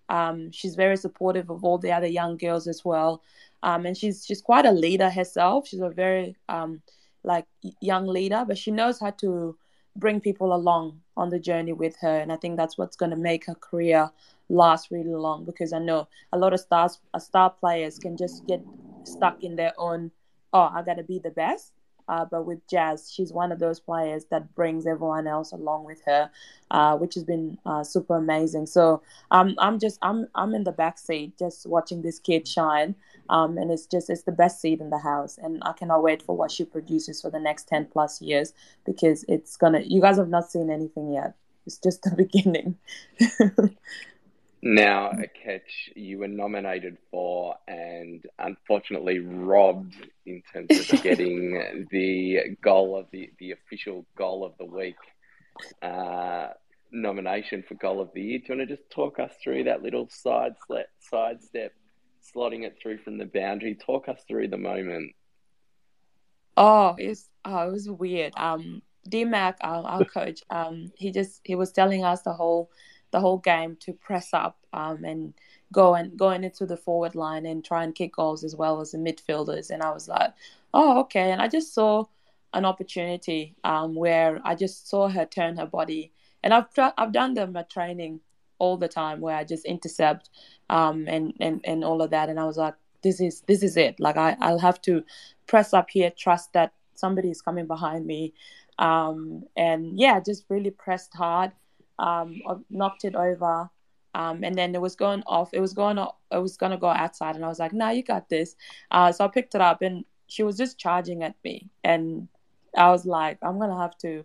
Um, she's very supportive of all the other young girls as well um, and she's she's quite a leader herself. She's a very um, like young leader, but she knows how to bring people along on the journey with her, and I think that's what's going to make her career last really long. Because I know a lot of stars, uh, star players can just get stuck in their own. Oh, I got to be the best, uh, but with Jazz, she's one of those players that brings everyone else along with her, uh, which has been uh, super amazing. So um, I'm just I'm I'm in the back seat just watching this kid shine, um, and it's just it's the best seed in the house, and I cannot wait for what she produces for the next ten plus years because it's gonna. You guys have not seen anything yet. It's just the beginning. Now, Akec you were nominated for and unfortunately robbed in terms of getting the goal of the, the official goal of the week uh, nomination for goal of the year. Do you want to just talk us through that little side side sidestep, slotting it through from the boundary? Talk us through the moment. Oh, it's oh, it was weird. Um, D Mac, our, our coach, um, he just he was telling us the whole the whole game to press up um, and go and going into the forward line and try and kick goals as well as the midfielders. And I was like, oh, okay. And I just saw an opportunity um, where I just saw her turn her body. And I've I've done them at training all the time where I just intercept um, and, and, and all of that. And I was like, this is this is it. Like I, I'll have to press up here, trust that somebody is coming behind me. Um, and yeah, just really pressed hard um, knocked it over. Um, and then it was going off. It was going. It was gonna go outside, and I was like, "Nah, you got this." Uh, so I picked it up, and she was just charging at me, and I was like, "I'm gonna have to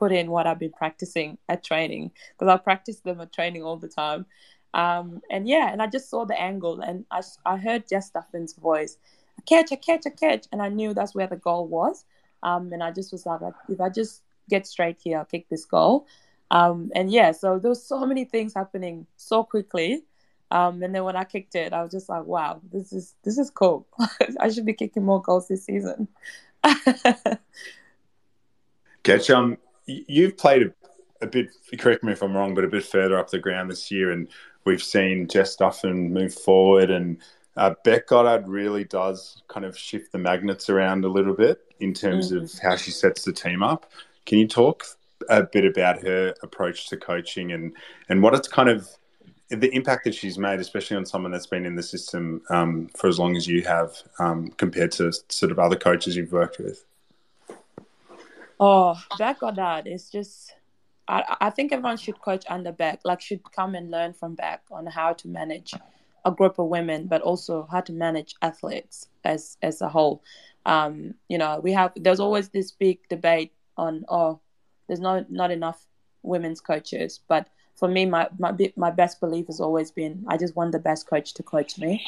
put in what I've been practicing at training because I practice them at training all the time." Um, and yeah, and I just saw the angle, and I I heard Jess Duffin's voice, "Akec, a catch, Akec," and I knew that's where the goal was. Um, and I just was like, if I just get straight here, I'll kick this goal. Um, and yeah, so there was so many things happening so quickly. Um, and then when I kicked it, I was just like, wow, this is this is cool. I should be kicking more goals this season. Akec um, you've played a, a, bit. Correct me if I'm wrong, but a bit further up the ground this year, and we've seen Jess Duffin move forward, and uh, Bec Goddard really does kind of shift the magnets around a little bit in terms mm-hmm. of how she sets the team up. Can you talk a bit about her approach to coaching and and what it's kind of the impact that she's made, especially on someone that's been in the system um, for as long as you have, um, compared to sort of other coaches you've worked with. Oh, Bec Goddard is just. I, I think everyone should coach under Bec, like should come and learn from Bec on how to manage a group of women, but also how to manage athletes as as a whole. Um, you know, we have there's always this big debate on oh there's not not enough women's coaches, but for me, my, my my best belief has always been I just want the best coach to coach me.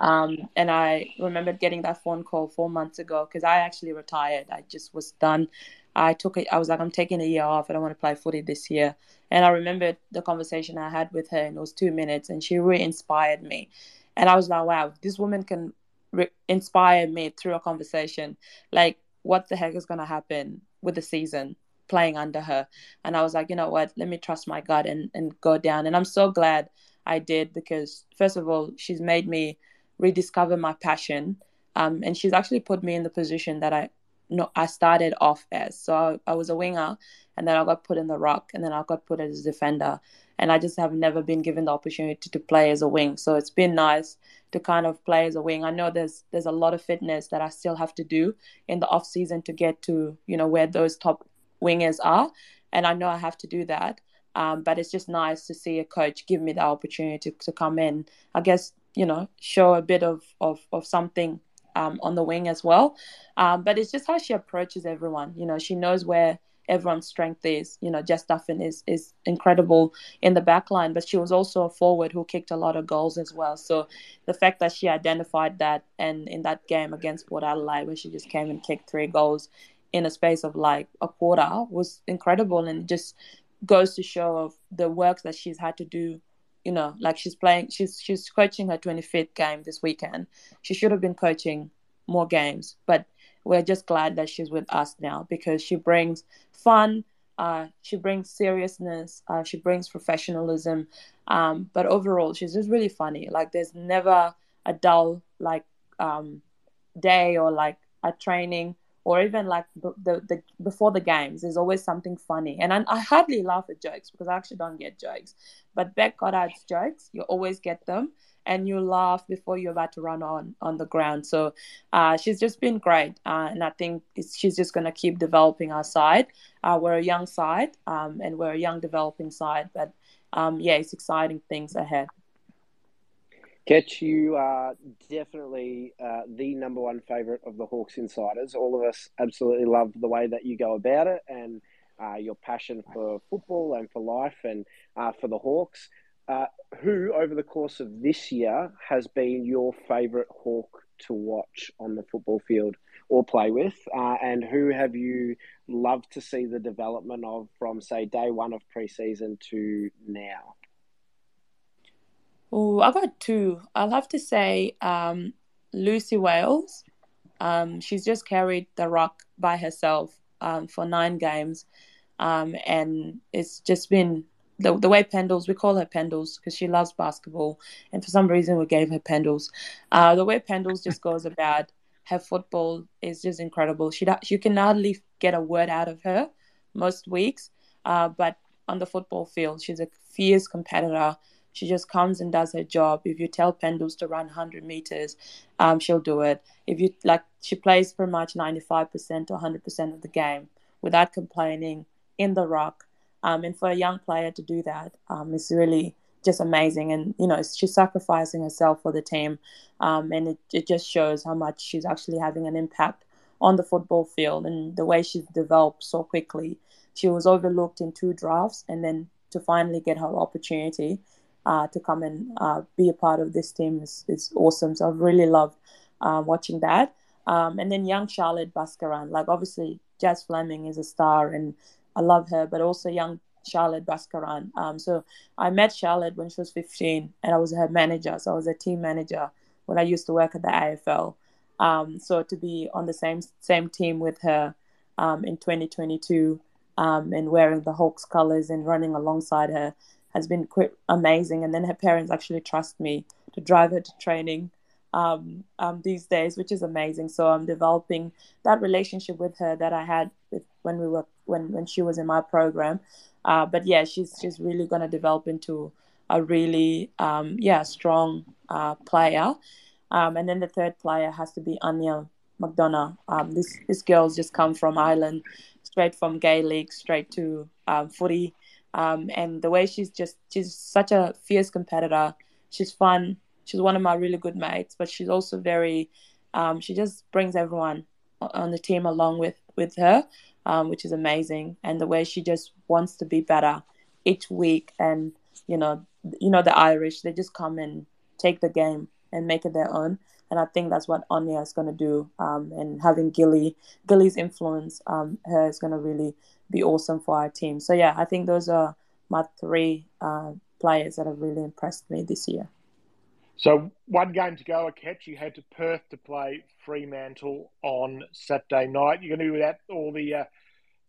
Um, and I remembered getting that phone call four months ago because I actually retired. I just was done. I took it. I was like, I'm taking a year off. I don't want to play footy this year. And I remembered the conversation I had with her, and it was two minutes, and she really inspired me. And I was like, wow, this woman can re- inspire me through a conversation. Like, what the heck is going to happen with the season? playing under her. And I was like, you know what, let me trust my gut and, and go down. And I'm so glad I did because, first of all, she's made me rediscover my passion. Um, and she's actually put me in the position that I no, I started off as. So I, I, was a winger, and then I got put in the rock, and then I got put as a defender. And I just have never been given the opportunity to play as a wing. So it's been nice to kind of play as a wing. I know there's there's a lot of fitness that I still have to do in the off season to get to you know where those top wingers are. And I know I have to do that. Um, but it's just nice to see a coach give me the opportunity to, to come in. I guess, you know, show a bit of, of, of something um, on the wing as well. Um, but it's just how she approaches everyone. You know, she knows where everyone's strength is. You know, Jess Duffin is is incredible in the back line, but she was also a forward who kicked a lot of goals as well. So the fact that she identified that and in that game against Port Adelaide where she just came and kicked three goals, in a space of like a quarter was incredible and just goes to show of the work that she's had to do you know like she's playing she's she's coaching her 25th game this weekend. She should have been coaching more games but we're just glad that she's with us now because she brings fun uh, she brings seriousness uh, she brings professionalism um, but overall she's just really funny. Like there's never a dull like um, day or like a training or even like the, the, the, before the games there's always something funny. And I, I, hardly laugh at jokes because i actually don't get jokes. But Bec Goddard's jokes you always get them. And you laugh before you're about to run on on the ground. So uh, she's just been great. Uh, and i think she's just going to keep developing our side. Uh, we're a young side um, and we're a young developing side. But um, yeah it's exciting things ahead Ketch, you are definitely uh, the number one favourite of the Hawks insiders. All of us absolutely love the way that you go about it and uh, your passion for football and for life and uh, for the Hawks. Uh, who, over the course of this year, has been your favourite Hawk to watch on the football field or play with? Uh, and who have you loved to see the development of from, say, day one of preseason to now? Oh, I got two. I'll have to say um, Lucy Wales. Um, she's just carried the rock by herself um, for nine games. Um, and it's just been the, the way Pendles, we call her Pendles because she loves basketball. And for some reason, we gave her Pendles. Uh, the way Pendles just goes about her football is just incredible. She, you can hardly get a word out of her most weeks. Uh, but on the football field, she's a fierce competitor. She just comes and does her job. If you tell Pendles to run 100 meters, um, she'll do it. If you like, she plays pretty much 95% to 100% of the game without complaining in the rock. Um, and for a young player to do that um, is really just amazing. And, you know, she's sacrificing herself for the team. Um, and it, it just shows how much she's actually having an impact on the football field and the way she's developed so quickly. She was overlooked in two drafts and then to finally get her opportunity uh, to come and uh, be a part of this team is, is awesome. So I've really loved uh, watching that. Um, and then young Charlotte Baskaran, like obviously Jazz Fleming is a star and I love her, but also young Charlotte Baskaran. Um, so I met Charlotte when she was 15 and I was her manager. So I was a team manager when I used to work at the AFL. Um, so to be on the same same team with her um, in 2022 um, and wearing the Hawks colors and running alongside her has been quite amazing. And then her parents actually trust me to drive her to training um, um, these days, which is amazing. So I'm developing that relationship with her that I had with when we were when when she was in my program. Uh, but yeah, she's she's really going to develop into a really um, yeah strong uh, player. Um, and then the third player has to be Aine McDonagh. Um, this this girl's just come from Ireland, straight from Gaelic, straight to um, footy. Um, and the way she's just she's such a fierce competitor. She's fun. She's one of my really good mates, but she's also very um, she just brings everyone on the team along with with her. um, which is amazing. And the way she just wants to be better each week, and you know, you know the Irish, they just come and take the game and make it their own. And I think that's what Aine is going to do. Um, and having Gilly, Gilly's influence, um, her is going to really be awesome for our team. So yeah, I think those are my three uh, players that have really impressed me this year. So one game to go, Akec. You head to Perth to play Fremantle on Saturday night. You're going to be without all the uh,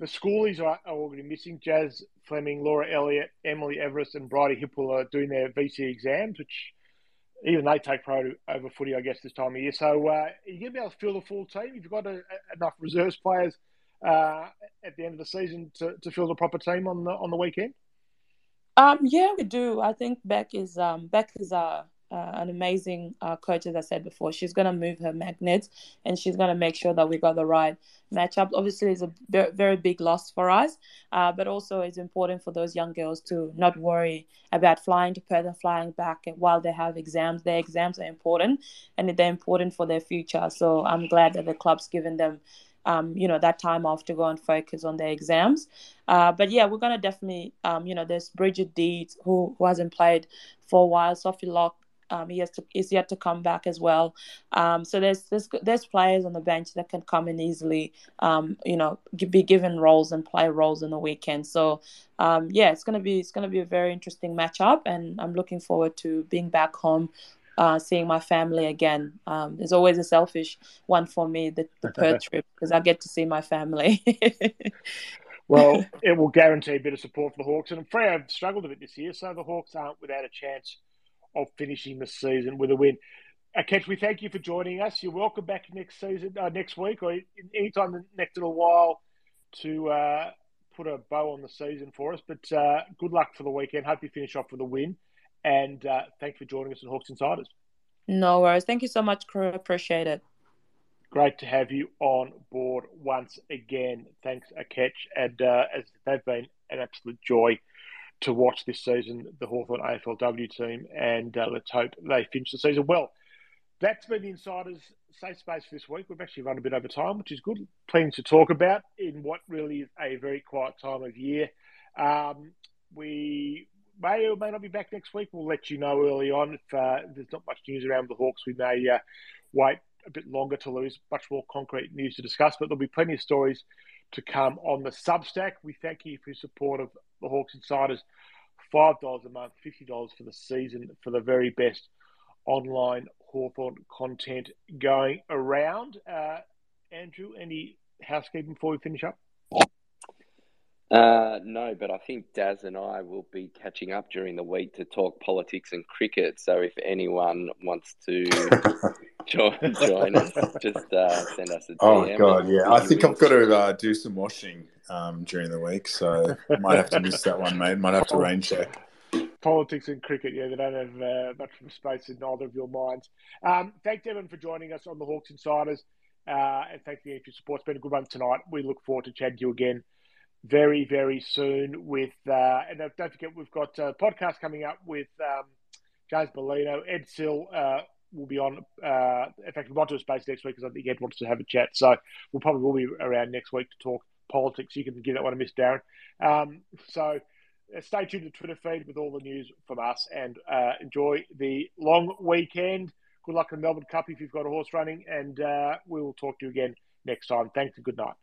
the schoolies are, are all going to be missing. Jazz Fleming, Laura Elliott, Emily Everest, and Bridie Hipwell are doing their VCE exams, which even they take pro over footy, I guess, this time of year. So uh, are you going to be able to fill the full team? You've got a, a, enough reserves players uh, at the end of the season to, to fill the proper team on the on the weekend. Um, yeah, we do. I think Bec is um, Bec is uh, uh, an amazing uh, coach, as I said before. She's going to move her magnets and she's going to make sure that we got the right matchup. Obviously, it's a very, very big loss for us, uh, but also it's important for those young girls to not worry about flying to Perth and flying back while they have exams. Their exams are important and they're important for their future. So I'm glad that the club's given them. Um, you know that time off to go and focus on their exams, uh, but yeah, we're gonna definitely, um, you know, there's Bridget Deeds who, who hasn't played for a while, Sophie Locke um, he has to is yet to come back as well. Um, so there's there's there's players on the bench that can come in easily. Um, you know, be given roles and play roles in the weekend. So um, yeah, it's gonna be it's gonna be a very interesting matchup, and I'm looking forward to being back home. Uh, seeing my family again. Um, there's always a selfish one for me, the, the Perth trip, because I get to see my family. well, it will guarantee a bit of support for the Hawks. And Freo have struggled a bit this year, so the Hawks aren't without a chance of finishing the season with a win. Uh, Ketch, we thank you for joining us. You're welcome back next season, uh, next week, or anytime the next little while to uh, put a bow on the season for us. But uh, good luck for the weekend. Hope you finish off with a win. And uh, thanks for joining us on Hawks Insiders. No worries. Thank you so much, crew. Appreciate it. Great to have you on board once again. Thanks, Akec. And uh, as they've been an absolute joy to watch this season, the Hawthorn AFLW team, and uh, let's hope they finish the season well. That's been the Insiders Safe Space for this week. We've actually run a bit over time, which is good. Plenty to talk about in what really is a very quiet time of year. Um, we may or may not be back next week. We'll let you know early on. If uh, there's not much news around the Hawks, we may uh, wait a bit longer to lose much more concrete news to discuss, but there'll be plenty of stories to come on the Substack. We thank you for your support of the Hawks Insiders. $5 a month, $50 for the season for the very best online Hawthorn content going around. Uh, Andrew, any housekeeping before we finish up? Uh, no, but I think Daz and I will be catching up during the week to talk politics and cricket. So if anyone wants to join, join us, just uh, send us a DM. Oh God, yeah. I think I've got to uh, do some washing um, during the week, so I might have to miss that one, mate. Might have to rain check. Politics and cricket, yeah, they don't have uh, much space in either of your minds. Um, thanks, Evan, for joining us on the Hawks Insiders, uh, and thank you for your support. It's been a good one tonight. We look forward to chatting to you again very, very soon with, uh, and don't forget, we've got a podcast coming up with um, James Merlino. Ed Sill uh, will be on. Uh, in fact, we might do a space next week because I think Ed wants to have a chat. So we'll probably will be around next week to talk politics. You can give that one a miss, Darren. Um, so uh, stay tuned to Twitter feed with all the news from us and uh, enjoy the long weekend. Good luck in the Melbourne Cup if you've got a horse running, and uh, we will talk to you again next time. Thanks and good night.